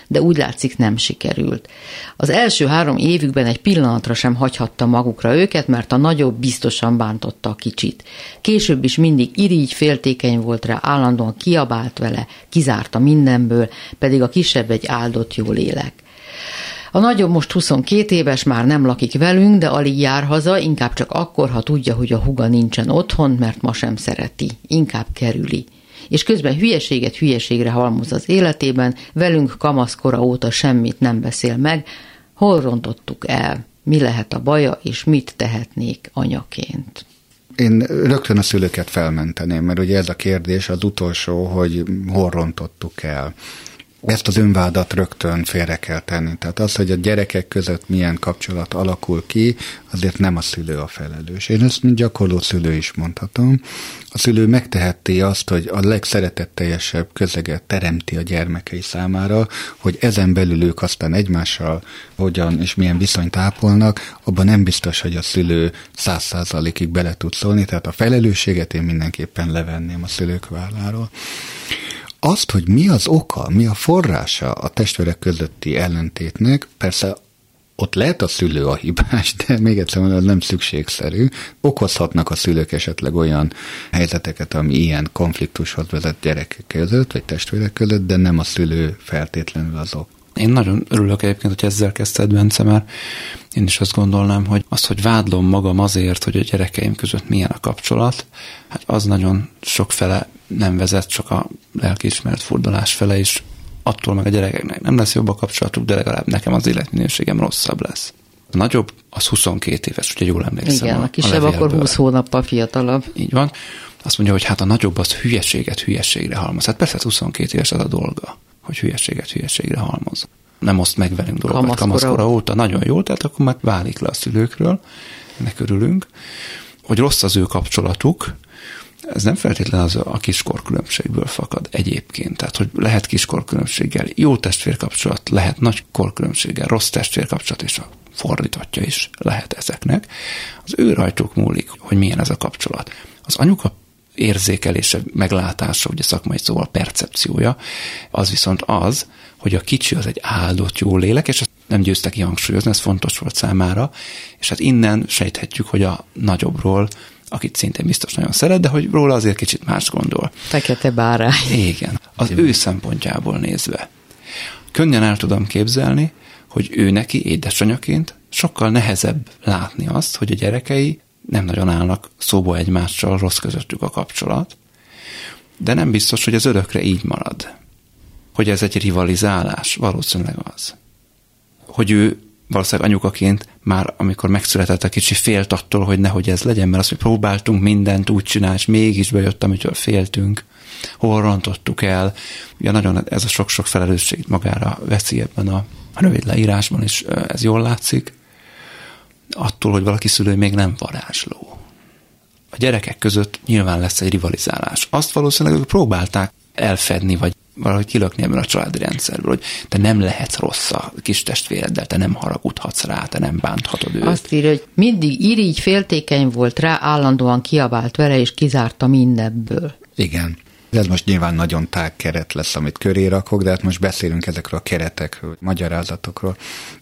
De úgy látszik nem sikerült. Az első három évükben egy pillanatra sem hagyhatta magukra őket, mert a nagyobb biztosan bántotta a kicsit. Később is mindig irigy, féltékeny volt rá, állandóan kiabált vele, kizárta mindenből, pedig a kisebb egy áldott jó lélek. A nagyobb most 22 éves, már nem lakik velünk, de alig jár haza, inkább csak akkor, ha tudja, hogy a huga nincsen otthon, mert ma sem szereti, inkább kerüli. És közben hülyeséget hülyeségre halmoz az életében, velünk kamaszkora óta semmit nem beszél meg, hol rontottuk el, mi lehet a baja, és mit tehetnék anyaként. Én rögtön a szülőket felmenteném, mert ugye ez a kérdés az utolsó, hogy hol rontottuk el ezt az önvádat rögtön félre kell tenni. Tehát az, hogy a gyerekek között milyen kapcsolat alakul ki, azért nem a szülő a felelős. Én ezt gyakorló szülő is mondhatom. A szülő megteheti azt, hogy a legszeretetteljesebb közeget teremti a gyermekei számára, hogy ezen belül ők aztán egymással hogyan és milyen viszonyt ápolnak, abban nem biztos, hogy a szülő száz százalékig bele tud szólni, tehát a felelősséget én mindenképpen levenném a szülők válláról azt, hogy mi az oka, mi a forrása a testvérek közötti ellentétnek, persze ott lehet a szülő a hibás, de még egyszer mondom, nem szükségszerű. Okozhatnak a szülők esetleg olyan helyzeteket, ami ilyen konfliktushoz vezet gyerekek között, vagy testvérek között, de nem a szülő feltétlenül azok. Én nagyon örülök egyébként, hogy ezzel kezdted, Bence, mert én is azt gondolnám, hogy az, hogy vádlom magam azért, hogy a gyerekeim között milyen a kapcsolat, hát az nagyon sok fele nem vezet, csak a lelkiismeret furdalás fele is. Attól meg a gyerekeknek nem lesz jobb a kapcsolatuk, de legalább nekem az életminőségem rosszabb lesz. A nagyobb az 22 éves, ugye jól emlékszem. Igen, a, a kisebb a akkor 20 hónappal fiatalabb. Így van. Azt mondja, hogy hát a nagyobb az hülyeséget hülyeségre halmoz. Hát persze 22 éves az a dolga hogy hülyeséget hülyeségre halmoz. Nem oszt meg velünk dolgokat kamaszkora, kamaszkora óta, nagyon jó, tehát akkor már válik le a szülőkről, ennek örülünk. Hogy rossz az ő kapcsolatuk, ez nem feltétlenül az a kiskorkülönbségből fakad egyébként. Tehát, hogy lehet kiskorkülönbséggel jó testvérkapcsolat, lehet nagy korkülönbséggel rossz testvérkapcsolat, és a fordítottja is lehet ezeknek. Az ő rajtuk múlik, hogy milyen ez a kapcsolat. Az anyuka érzékelése, meglátása, ugye szakmai szóval percepciója, az viszont az, hogy a kicsi az egy áldott jó lélek, és nem győztek kihangsúlyozni, ez fontos volt számára, és hát innen sejthetjük, hogy a nagyobbról akit szintén biztos nagyon szeret, de hogy róla azért kicsit más gondol. Fekete bárány. Igen. Az ő szempontjából nézve. Könnyen el tudom képzelni, hogy ő neki édesanyaként sokkal nehezebb látni azt, hogy a gyerekei nem nagyon állnak szóba egymással, rossz közöttük a kapcsolat, de nem biztos, hogy az örökre így marad. Hogy ez egy rivalizálás, valószínűleg az. Hogy ő valószínűleg anyukaként már, amikor megszületett a kicsi, félt attól, hogy nehogy ez legyen, mert azt, hogy próbáltunk mindent úgy csinálni, és mégis bejött, amitől féltünk, hol rontottuk el. Ugye nagyon ez a sok-sok felelősség magára veszi ebben a, a rövid leírásban is, ez jól látszik attól, hogy valaki szülő még nem varázsló. A gyerekek között nyilván lesz egy rivalizálás. Azt valószínűleg ők próbálták elfedni, vagy valahogy kilökni ebből a családi rendszerből, hogy te nem lehetsz rossz a kis testvéreddel, te nem haragudhatsz rá, te nem bánthatod őt. Azt írja, hogy mindig irigy, féltékeny volt rá, állandóan kiabált vele, és kizárta mindebből. Igen. Ez most nyilván nagyon tág keret lesz, amit köré rakok, de hát most beszélünk ezekről a keretekről, magyarázatokról.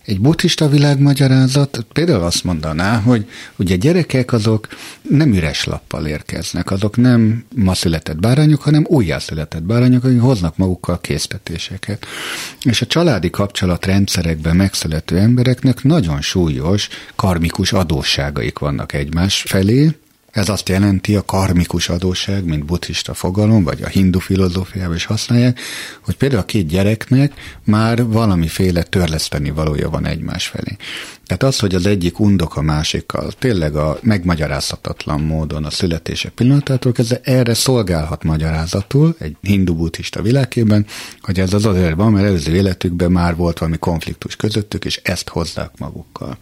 Egy buddhista világmagyarázat például azt mondaná, hogy ugye gyerekek azok nem üres lappal érkeznek, azok nem ma született bárányok, hanem újjászületett bárányok, akik hoznak magukkal késztetéseket. És a családi kapcsolatrendszerekben megszülető embereknek nagyon súlyos karmikus adósságaik vannak egymás felé, ez azt jelenti a karmikus adóság, mint buddhista fogalom, vagy a hindu filozófiában is használják, hogy például a két gyereknek már valamiféle törleszteni valója van egymás felé. Tehát az, hogy az egyik undok a másikkal, tényleg a megmagyarázhatatlan módon a születése pillanatától kezdve erre szolgálhat magyarázatul egy hindu-buddhista világében, hogy ez az azért van, mert előző életükben már volt valami konfliktus közöttük, és ezt hozzák magukkal.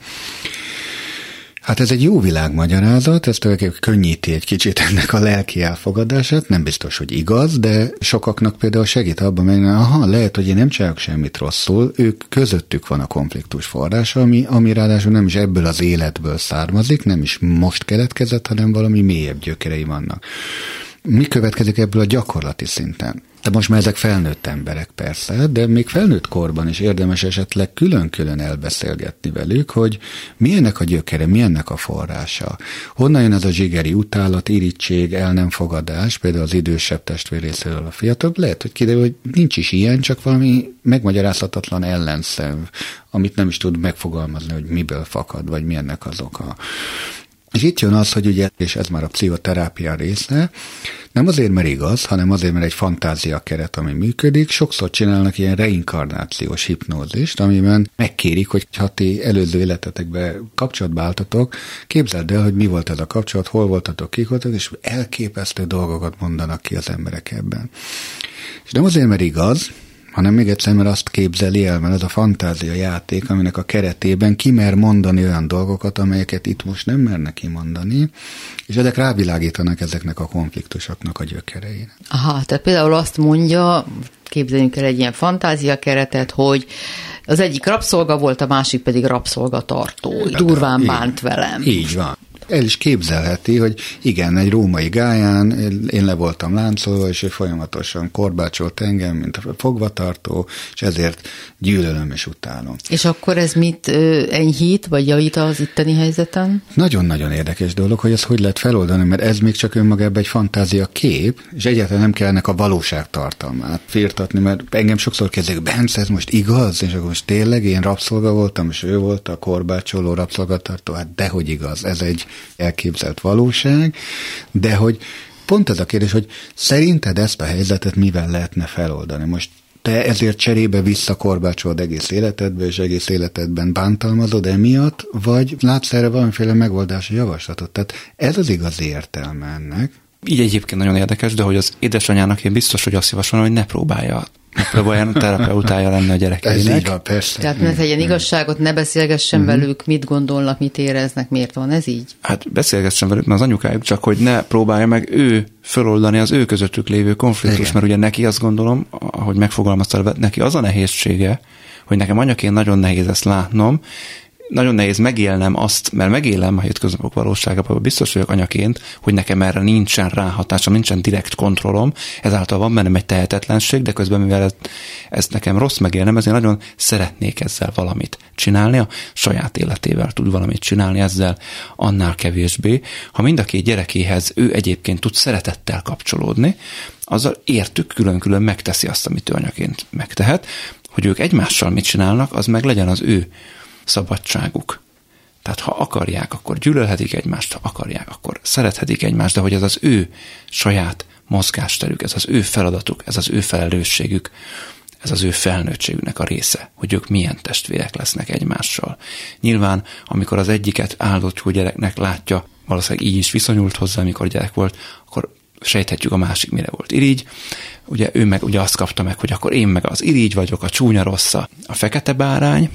Hát ez egy jó világmagyarázat, ez tulajdonképpen könnyíti egy kicsit ennek a lelki elfogadását, nem biztos, hogy igaz, de sokaknak például segít abban, hogy aha, lehet, hogy én nem csinálok semmit rosszul, ők közöttük van a konfliktus forrása, ami, ami ráadásul nem is ebből az életből származik, nem is most keletkezett, hanem valami mélyebb gyökerei vannak. Mi következik ebből a gyakorlati szinten? De most már ezek felnőtt emberek persze, de még felnőtt korban is érdemes esetleg külön-külön elbeszélgetni velük, hogy milyennek a gyökere, milyennek a forrása. Honnan jön ez a zsigeri utálat, irítség, el nem fogadás, például az idősebb testvér részéről a fiatal. Lehet, hogy kiderül, hogy nincs is ilyen, csak valami megmagyarázhatatlan ellenszev, amit nem is tud megfogalmazni, hogy miből fakad, vagy milyennek az oka. És itt jön az, hogy ugye, és ez már a pszichoterápia része, nem azért, mert igaz, hanem azért, mert egy fantázia keret, ami működik. Sokszor csinálnak ilyen reinkarnációs hipnózist, amiben megkérik, hogy ha ti előző életetekbe kapcsolatba álltatok, képzeld el, hogy mi volt ez a kapcsolat, hol voltatok, kik voltatok, és elképesztő dolgokat mondanak ki az emberek ebben. És nem azért, mert igaz, hanem még egyszer, mert azt képzeli el, mert ez a fantázia játék, aminek a keretében kimer mondani olyan dolgokat, amelyeket itt most nem mernek kimondani, és ezek rávilágítanak ezeknek a konfliktusoknak a gyökerein. Aha, tehát például azt mondja, képzeljünk el egy ilyen fantázia keretet, hogy az egyik rabszolga volt, a másik pedig rabszolgatartó. Durván bánt velem. Így van. El is képzelheti, hogy igen, egy római gáján én le voltam láncolva, és ő folyamatosan korbácsolt engem, mint a fogvatartó, és ezért gyűlölöm és utálom. És akkor ez mit enyhít, vagy javít az itteni helyzeten? Nagyon-nagyon érdekes dolog, hogy ez hogy lehet feloldani, mert ez még csak önmagában egy fantázia kép, és egyáltalán nem kell ennek a valóság tartalmát firtatni, mert engem sokszor kezdik, Bence, ez most igaz? És akkor most tényleg én rabszolga voltam, és ő volt a korbácsoló rabszolgatartó, hát dehogy igaz, ez egy elképzelt valóság, de hogy pont ez a kérdés, hogy szerinted ezt a helyzetet mivel lehetne feloldani? Most te ezért cserébe visszakorbácsolod egész életedbe, és egész életedben bántalmazod emiatt, vagy látsz erre valamiféle megoldási javaslatot? Tehát ez az igazi értelme ennek. Így egyébként nagyon érdekes, de hogy az édesanyának én biztos, hogy azt javasolom, hogy ne próbálja megpróbáljon terapeutája lenni a gyerekeinek. Ez így van, persze. Tehát ne tegyen igazságot, ne beszélgessen uh-huh. velük, mit gondolnak, mit éreznek, miért van ez így? Hát beszélgessen velük, mert az anyukájuk csak, hogy ne próbálja meg ő föloldani az ő közöttük lévő konfliktus, Igen. mert ugye neki azt gondolom, ahogy megfogalmazta, neki az a nehézsége, hogy nekem anyaként nagyon nehéz ezt látnom, nagyon nehéz megélnem azt, mert megélem a hétköznapok valóságában, biztos vagyok anyaként, hogy nekem erre nincsen ráhatásom, nincsen direkt kontrollom, ezáltal van bennem egy tehetetlenség, de közben mivel ez, ez nekem rossz megélnem, ezért nagyon szeretnék ezzel valamit csinálni, a saját életével tud valamit csinálni ezzel, annál kevésbé. Ha mind a két gyerekéhez ő egyébként tud szeretettel kapcsolódni, azzal értük külön-külön megteszi azt, amit ő anyaként megtehet, hogy ők egymással mit csinálnak, az meg legyen az ő szabadságuk. Tehát ha akarják, akkor gyűlölhetik egymást, ha akarják, akkor szerethetik egymást, de hogy ez az ő saját mozgásterük, ez az ő feladatuk, ez az ő felelősségük, ez az ő felnőttségüknek a része, hogy ők milyen testvérek lesznek egymással. Nyilván, amikor az egyiket áldott gyereknek látja, valószínűleg így is viszonyult hozzá, amikor gyerek volt, akkor sejthetjük a másik mire volt irigy. Ugye ő meg ugye azt kapta meg, hogy akkor én meg az irigy vagyok, a csúnya rossza, a fekete bárány,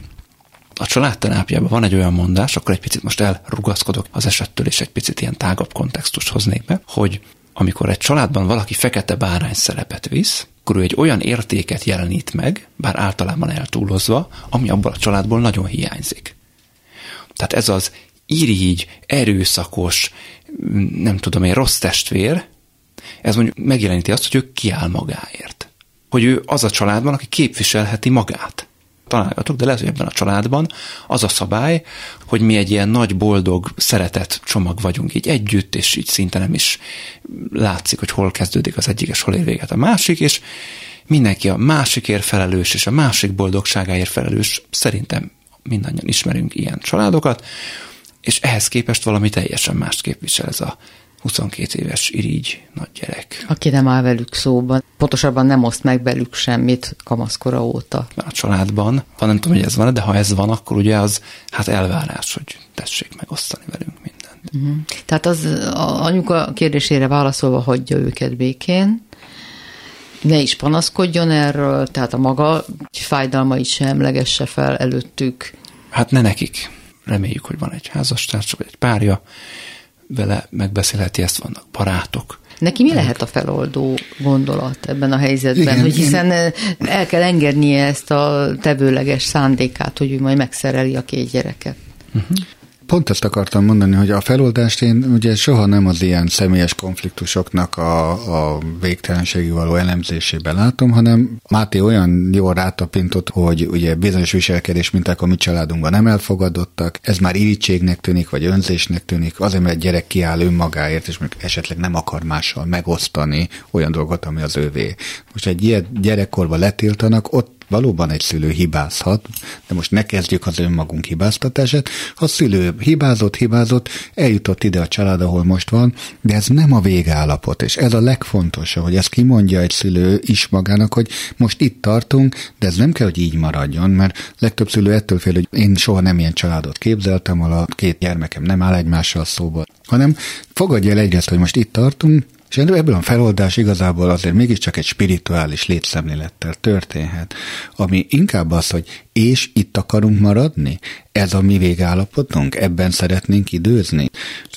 a családterápiában van egy olyan mondás, akkor egy picit most elrugaszkodok az esettől, és egy picit ilyen tágabb kontextust hoznék be, hogy amikor egy családban valaki fekete bárány szerepet visz, akkor ő egy olyan értéket jelenít meg, bár általában eltúlozva, ami abból a családból nagyon hiányzik. Tehát ez az irigy, erőszakos, nem tudom én, rossz testvér, ez mondjuk megjeleníti azt, hogy ő kiáll magáért. Hogy ő az a családban, aki képviselheti magát találgatok, de hogy ebben a családban az a szabály, hogy mi egy ilyen nagy, boldog, szeretet csomag vagyunk így együtt, és így szinte nem is látszik, hogy hol kezdődik az egyik, és hol ér véget a másik, és mindenki a másikért felelős, és a másik boldogságáért felelős. Szerintem mindannyian ismerünk ilyen családokat, és ehhez képest valami teljesen mást képvisel ez a 22 éves irigy nagy gyerek. Aki nem áll velük szóban, pontosabban nem oszt meg velük semmit kamaszkora óta. A családban, van nem tudom, hogy ez van, de ha ez van, akkor ugye az hát elvárás, hogy tessék megosztani velünk mindent. Uh-huh. Tehát az a anyuka kérdésére válaszolva hagyja őket békén, ne is panaszkodjon erről, tehát a maga fájdalmait sem emlegesse fel előttük. Hát ne nekik. Reméljük, hogy van egy házastársa, vagy egy párja, vele megbeszélheti, ezt vannak barátok. Neki mi lehet a feloldó gondolat ebben a helyzetben, igen, hogy hiszen igen. el kell engednie ezt a tevőleges szándékát, hogy ő majd megszereli a két gyereket. Uh-huh. Pont ezt akartam mondani, hogy a feloldást én ugye soha nem az ilyen személyes konfliktusoknak a, a végtelenségi való elemzésében látom, hanem Máté olyan jól rátapintott, hogy ugye bizonyos viselkedés minták a mi családunkban nem elfogadottak, ez már irítségnek tűnik, vagy önzésnek tűnik, azért, mert egy gyerek kiáll önmagáért, és még esetleg nem akar mással megosztani olyan dolgot, ami az ővé. Most egy ilyen gyerekkorban letiltanak, ott valóban egy szülő hibázhat, de most ne kezdjük az önmagunk hibáztatását. A szülő hibázott, hibázott, eljutott ide a család, ahol most van, de ez nem a végállapot, és ez a legfontosabb, hogy ezt kimondja egy szülő is magának, hogy most itt tartunk, de ez nem kell, hogy így maradjon, mert legtöbb szülő ettől fél, hogy én soha nem ilyen családot képzeltem, ahol a két gyermekem nem áll egymással szóba, hanem fogadja el egyrészt, hogy most itt tartunk, és ebből a feloldás igazából azért mégiscsak egy spirituális létszemlélettel történhet, ami inkább az, hogy és itt akarunk maradni? Ez a mi végállapotunk? Ebben szeretnénk időzni?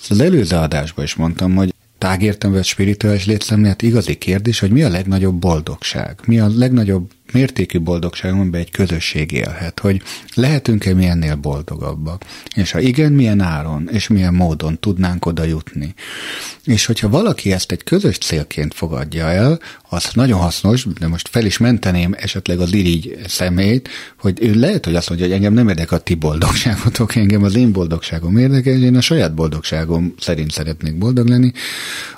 Az előző adásban is mondtam, hogy tágértem vett spirituális létszemlélet igazi kérdés, hogy mi a legnagyobb boldogság? Mi a legnagyobb mértékű boldogság, amiben egy közösség élhet, hogy lehetünk-e mi ennél boldogabbak, és ha igen, milyen áron, és milyen módon tudnánk oda jutni. És hogyha valaki ezt egy közös célként fogadja el, az nagyon hasznos, de most fel is menteném esetleg az irigy szemét, hogy ő lehet, hogy azt mondja, hogy engem nem érdekel a ti boldogságotok, engem az én boldogságom érdekel, és én a saját boldogságom szerint szeretnék boldog lenni,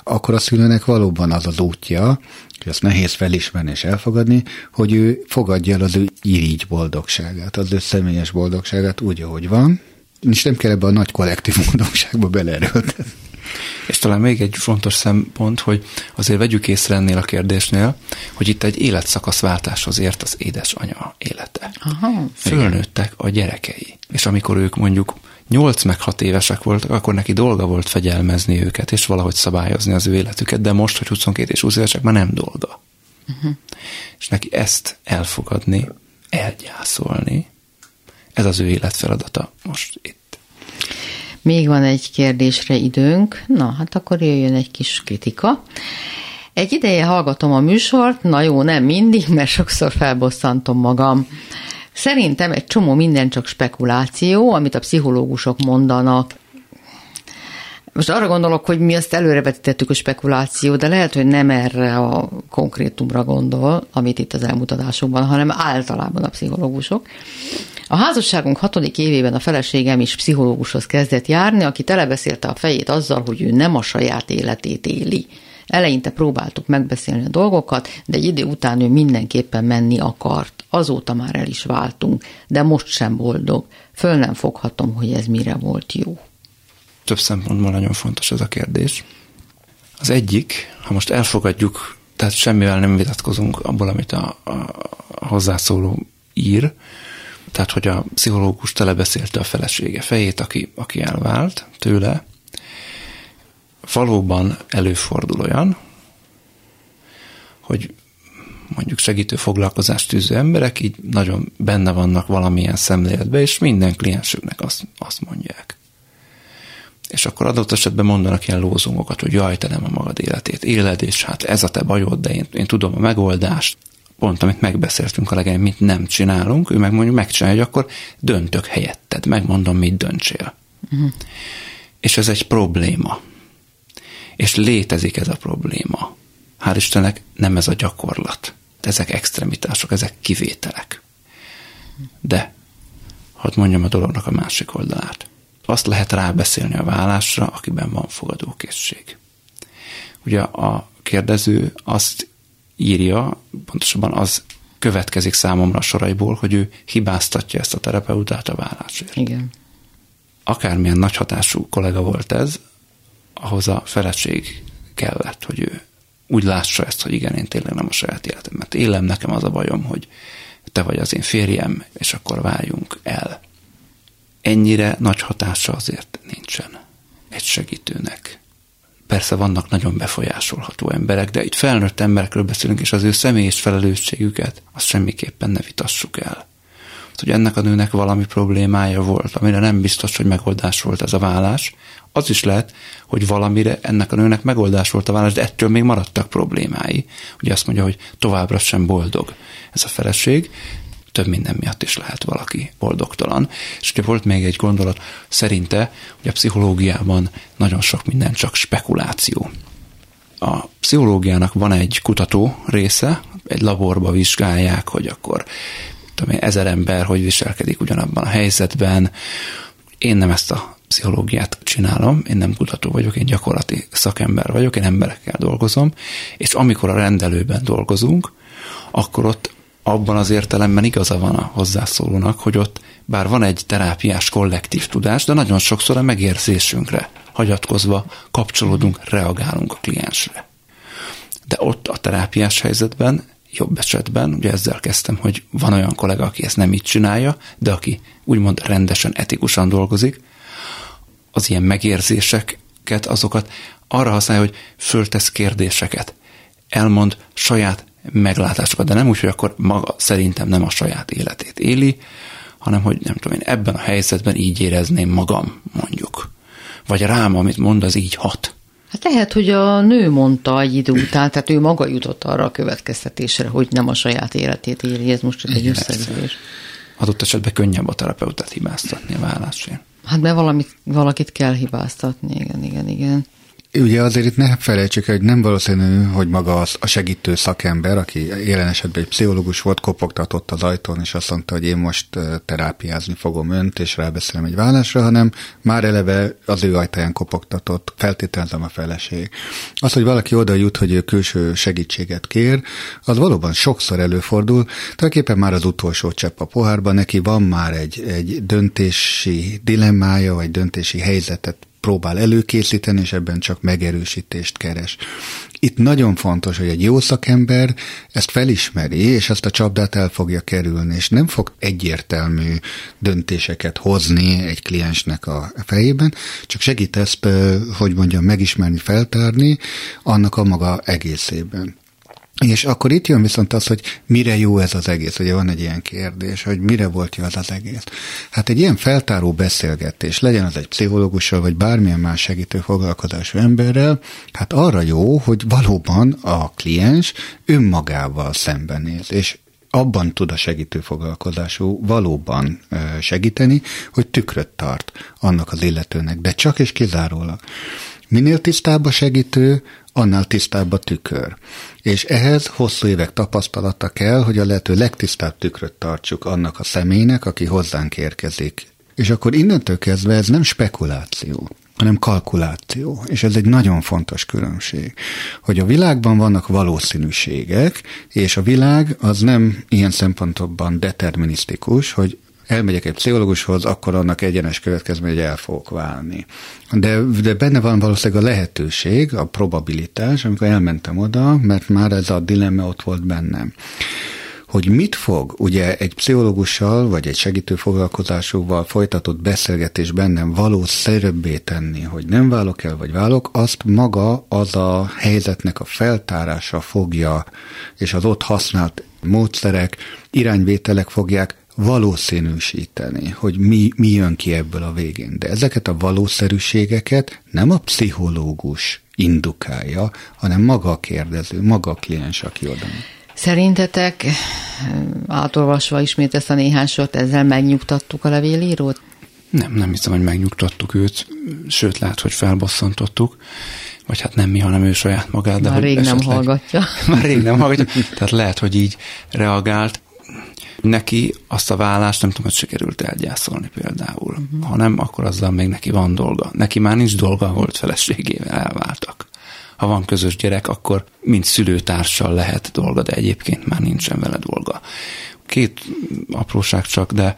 akkor a szülőnek valóban az az útja, hogy azt nehéz felismerni és elfogadni, hogy ő fogadja el az ő irigy boldogságát, az ő személyes boldogságát úgy, ahogy van, és nem kell ebbe a nagy kollektív boldogságba beleerőltetni. És talán még egy fontos szempont, hogy azért vegyük észre ennél a kérdésnél, hogy itt egy életszakaszváltáshoz ért az édesanya élete. Aha, Fölnőttek a gyerekei. És amikor ők mondjuk 8 meg 6 évesek voltak, akkor neki dolga volt fegyelmezni őket, és valahogy szabályozni az ő életüket, de most, hogy 22 és 20 évesek, már nem dolga. Uh-huh. És neki ezt elfogadni, elgyászolni, ez az ő életfeladata most itt. Még van egy kérdésre időnk, na hát akkor jöjjön egy kis kritika. Egy ideje hallgatom a műsort, na jó, nem mindig, mert sokszor felbosszantom magam. Szerintem egy csomó minden csak spekuláció, amit a pszichológusok mondanak. Most arra gondolok, hogy mi azt előrevetítettük a spekuláció, de lehet, hogy nem erre a konkrétumra gondol, amit itt az elmutatásokban, hanem általában a pszichológusok. A házasságunk hatodik évében a feleségem is pszichológushoz kezdett járni, aki telebeszélte a fejét azzal, hogy ő nem a saját életét éli. Eleinte próbáltuk megbeszélni a dolgokat, de egy idő után ő mindenképpen menni akart. Azóta már el is váltunk, de most sem boldog. Föl nem foghatom, hogy ez mire volt jó. Több szempontból nagyon fontos ez a kérdés. Az egyik, ha most elfogadjuk, tehát semmivel nem vitatkozunk abból, amit a, a, a hozzászóló ír, tehát hogy a pszichológus telebeszélte a felesége fejét, aki, aki elvált tőle, valóban előfordul olyan, hogy mondjuk segítő foglalkozást tűző emberek így nagyon benne vannak valamilyen szemléletben, és minden kliensüknek azt, azt mondják. És akkor adott esetben mondanak ilyen lózungokat, hogy jaj, te nem a magad életét éled, és hát ez a te bajod, de én, én tudom a megoldást. Pont, amit megbeszéltünk a legelején, mit nem csinálunk, ő meg mondjuk megcsinálja, hogy akkor döntök helyetted, megmondom, mit döntsél. Uh-huh. És ez egy probléma. És létezik ez a probléma. Hál' Istennek nem ez a gyakorlat. Ezek extremitások, ezek kivételek. De, hadd mondjam a dolognak a másik oldalát. Azt lehet rábeszélni a vállásra, akiben van fogadókészség. Ugye a kérdező azt írja, pontosabban az következik számomra a soraiból, hogy ő hibáztatja ezt a terapeutát a vállásért. Igen. Akármilyen nagy hatású kollega volt ez, ahhoz a feleség kellett, hogy ő úgy lássa ezt, hogy igen, én tényleg nem a saját életemet élem, nekem az a bajom, hogy te vagy az én férjem, és akkor váljunk el. Ennyire nagy hatása azért nincsen egy segítőnek. Persze vannak nagyon befolyásolható emberek, de itt felnőtt emberekről beszélünk, és az ő személyes felelősségüket, azt semmiképpen ne vitassuk el hogy ennek a nőnek valami problémája volt, amire nem biztos, hogy megoldás volt ez a vállás. Az is lehet, hogy valamire ennek a nőnek megoldás volt a vállás, de ettől még maradtak problémái. Ugye azt mondja, hogy továbbra sem boldog ez a feleség, több minden miatt is lehet valaki boldogtalan. És ugye volt még egy gondolat, szerinte, hogy a pszichológiában nagyon sok minden csak spekuláció. A pszichológiának van egy kutató része, egy laborba vizsgálják, hogy akkor tudom én, ezer ember hogy viselkedik ugyanabban a helyzetben. Én nem ezt a pszichológiát csinálom, én nem kutató vagyok, én gyakorlati szakember vagyok, én emberekkel dolgozom, és amikor a rendelőben dolgozunk, akkor ott abban az értelemben igaza van a hozzászólónak, hogy ott bár van egy terápiás kollektív tudás, de nagyon sokszor a megérzésünkre hagyatkozva kapcsolódunk, reagálunk a kliensre. De ott a terápiás helyzetben jobb esetben, ugye ezzel kezdtem, hogy van olyan kollega, aki ezt nem így csinálja, de aki úgymond rendesen, etikusan dolgozik, az ilyen megérzéseket, azokat arra használja, hogy föltesz kérdéseket, elmond saját meglátásokat, de nem úgy, hogy akkor maga szerintem nem a saját életét éli, hanem hogy nem tudom én, ebben a helyzetben így érezném magam, mondjuk. Vagy rám, amit mond, az így hat. Hát lehet, hogy a nő mondta egy idő után, tehát ő maga jutott arra a következtetésre, hogy nem a saját életét éli, ez most csak egy összegzés. Adott esetben könnyebb a terapeutát hibáztatni a vállásért. Hát mert valamit, valakit kell hibáztatni, igen, igen, igen. Ugye azért itt ne felejtsük hogy nem valószínű, hogy maga az, a segítő szakember, aki jelen esetben egy pszichológus volt, kopogtatott az ajtón, és azt mondta, hogy én most terápiázni fogom önt, és rábeszélem egy vállásra, hanem már eleve az ő ajtaján kopogtatott, feltételezem a feleség. Az, hogy valaki oda jut, hogy ő külső segítséget kér, az valóban sokszor előfordul, tulajdonképpen már az utolsó csepp a pohárban, neki van már egy, egy döntési dilemmája, vagy döntési helyzetet próbál előkészíteni, és ebben csak megerősítést keres. Itt nagyon fontos, hogy egy jó szakember ezt felismeri, és ezt a csapdát el fogja kerülni, és nem fog egyértelmű döntéseket hozni egy kliensnek a fejében, csak segít ezt, hogy mondjam, megismerni, feltárni annak a maga egészében. És akkor itt jön viszont az, hogy mire jó ez az egész. Ugye van egy ilyen kérdés, hogy mire volt jó az az egész. Hát egy ilyen feltáró beszélgetés, legyen az egy pszichológussal, vagy bármilyen más segítő foglalkozású emberrel, hát arra jó, hogy valóban a kliens önmagával szembenéz, és abban tud a segítő foglalkozású valóban segíteni, hogy tükröt tart annak az illetőnek, de csak és kizárólag. Minél tisztább a segítő, annál tisztább a tükör. És ehhez hosszú évek tapasztalata kell, hogy a lehető legtisztább tükröt tartsuk annak a személynek, aki hozzánk érkezik. És akkor innentől kezdve ez nem spekuláció, hanem kalkuláció. És ez egy nagyon fontos különbség, hogy a világban vannak valószínűségek, és a világ az nem ilyen szempontokban determinisztikus, hogy elmegyek egy pszichológushoz, akkor annak egyenes következmény, hogy el fogok válni. De, de benne van valószínűleg a lehetőség, a probabilitás, amikor elmentem oda, mert már ez a dilemma ott volt bennem hogy mit fog ugye egy pszichológussal vagy egy segítő foglalkozásúval folytatott beszélgetés bennem valószerűbbé tenni, hogy nem válok el, vagy válok, azt maga az a helyzetnek a feltárása fogja, és az ott használt módszerek, irányvételek fogják valószínűsíteni, hogy mi, mi jön ki ebből a végén. De ezeket a valószerűségeket nem a pszichológus indukálja, hanem maga a kérdező, maga a kliens, aki oda. Szerintetek, átolvasva ismét ezt a néhány sort, ezzel megnyugtattuk a levélírót? Nem, nem hiszem, hogy megnyugtattuk őt, sőt, lehet, hogy felbosszantottuk, vagy hát nem mi, hanem ő saját magát. De már rég esetleg, nem hallgatja. Már rég nem hallgatja, tehát lehet, hogy így reagált neki azt a vállást nem tudom, hogy sikerült elgyászolni például, uh-huh. hanem akkor azzal még neki van dolga. Neki már nincs dolga, volt feleségével elváltak. Ha van közös gyerek, akkor mint szülőtársal lehet dolga, de egyébként már nincsen vele dolga. Két apróság csak, de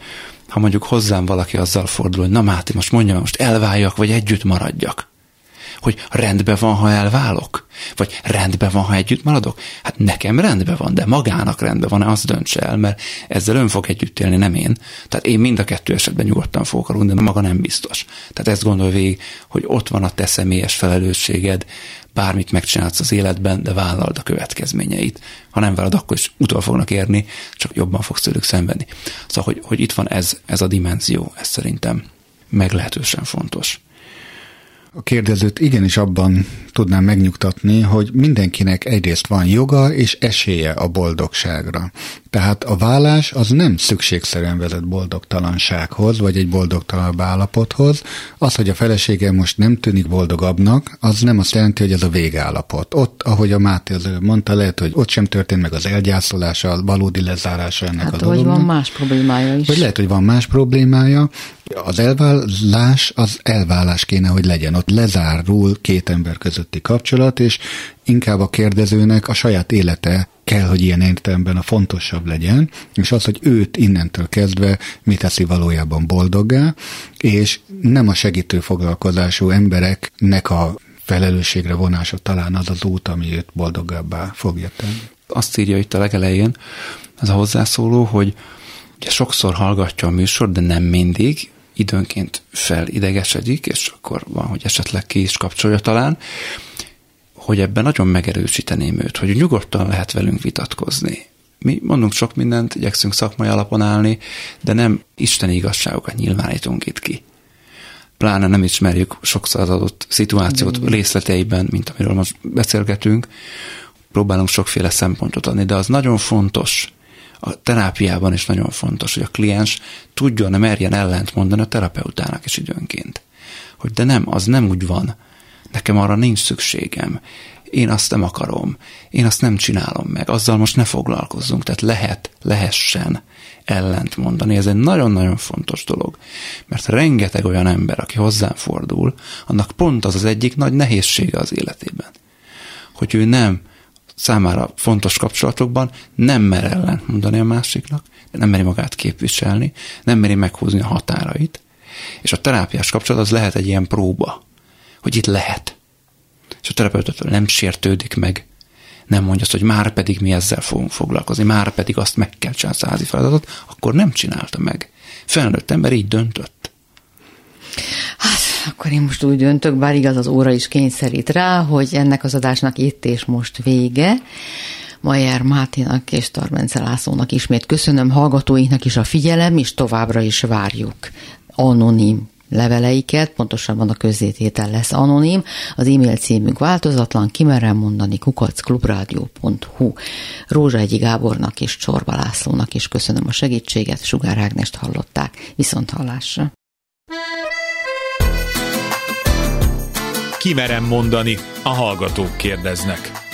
ha mondjuk hozzám valaki azzal fordul, hogy na Máté, most mondja, most elváljak, vagy együtt maradjak hogy rendben van, ha elválok? Vagy rendben van, ha együtt maradok? Hát nekem rendben van, de magának rendben van, az döntse el, mert ezzel ön fog együtt élni, nem én. Tehát én mind a kettő esetben nyugodtan fogok aludni, de maga nem biztos. Tehát ezt gondol végig, hogy ott van a te személyes felelősséged, bármit megcsinálsz az életben, de vállald a következményeit. Ha nem vállalod, akkor is utol fognak érni, csak jobban fogsz tőlük szenvedni. Szóval, hogy, hogy itt van ez, ez a dimenzió, ez szerintem meglehetősen fontos a kérdezőt igenis abban tudnám megnyugtatni, hogy mindenkinek egyrészt van joga és esélye a boldogságra. Tehát a vállás az nem szükségszerűen vezet boldogtalansághoz, vagy egy boldogtalanabb állapothoz. Az, hogy a felesége most nem tűnik boldogabbnak, az nem azt jelenti, hogy ez a végállapot. Ott, ahogy a Máté az mondta, lehet, hogy ott sem történt meg az elgyászolása, a valódi lezárása ennek hát, a dolognak. vagy van más problémája is. Vagy lehet, hogy van más problémája. Az elvállás az elvállás kéne, hogy legyen. Ott lezárul két ember közötti kapcsolat, és inkább a kérdezőnek a saját élete kell, hogy ilyen értelemben a fontosabb legyen, és az, hogy őt innentől kezdve mi teszi valójában boldoggá, és nem a segítő foglalkozású embereknek a felelősségre vonása talán az az út, ami őt boldogabbá fogja tenni. Azt írja itt a legelején, az a hozzászóló, hogy ugye sokszor hallgatja a műsor, de nem mindig, időnként felidegesedik, és akkor van, hogy esetleg ki is kapcsolja talán, hogy ebben nagyon megerősíteném őt, hogy nyugodtan lehet velünk vitatkozni. Mi mondunk sok mindent, igyekszünk szakmai alapon állni, de nem isteni igazságokat nyilvánítunk itt ki. pláne nem ismerjük sokszor az adott szituációt mm. részleteiben, mint amiről most beszélgetünk, próbálunk sokféle szempontot adni, de az nagyon fontos, a terápiában is nagyon fontos, hogy a kliens tudjon, merjen ellent mondani a terapeutának is időnként. Hogy de nem, az nem úgy van. Nekem arra nincs szükségem. Én azt nem akarom. Én azt nem csinálom meg. Azzal most ne foglalkozzunk. Tehát lehet, lehessen ellent mondani. Ez egy nagyon-nagyon fontos dolog. Mert rengeteg olyan ember, aki hozzám fordul, annak pont az az egyik nagy nehézsége az életében. Hogy ő nem számára fontos kapcsolatokban nem mer ellent mondani a másiknak, nem meri magát képviselni, nem meri meghúzni a határait, és a terápiás kapcsolat az lehet egy ilyen próba, hogy itt lehet. És a terapeutatól nem sértődik meg, nem mondja azt, hogy már pedig mi ezzel fogunk foglalkozni, már pedig azt meg kell csinálni a házi feladatot, akkor nem csinálta meg. Felnőtt ember így döntött. Hát, akkor én most úgy döntök, bár igaz az óra is kényszerít rá, hogy ennek az adásnak itt és most vége. Majer Mátinak és Tarbence Lászlónak ismét köszönöm, hallgatóinknak is a figyelem, és továbbra is várjuk anonim leveleiket, pontosabban a közzététel lesz anonim, az e-mail címünk változatlan, kimerem mondani kukacklubrádió.hu. Rózsa Egyi Gábornak és Csorba Lászlónak is köszönöm a segítséget, Sugár Ágnest hallották. Viszont hallásra! Kimerem mondani, a hallgatók kérdeznek.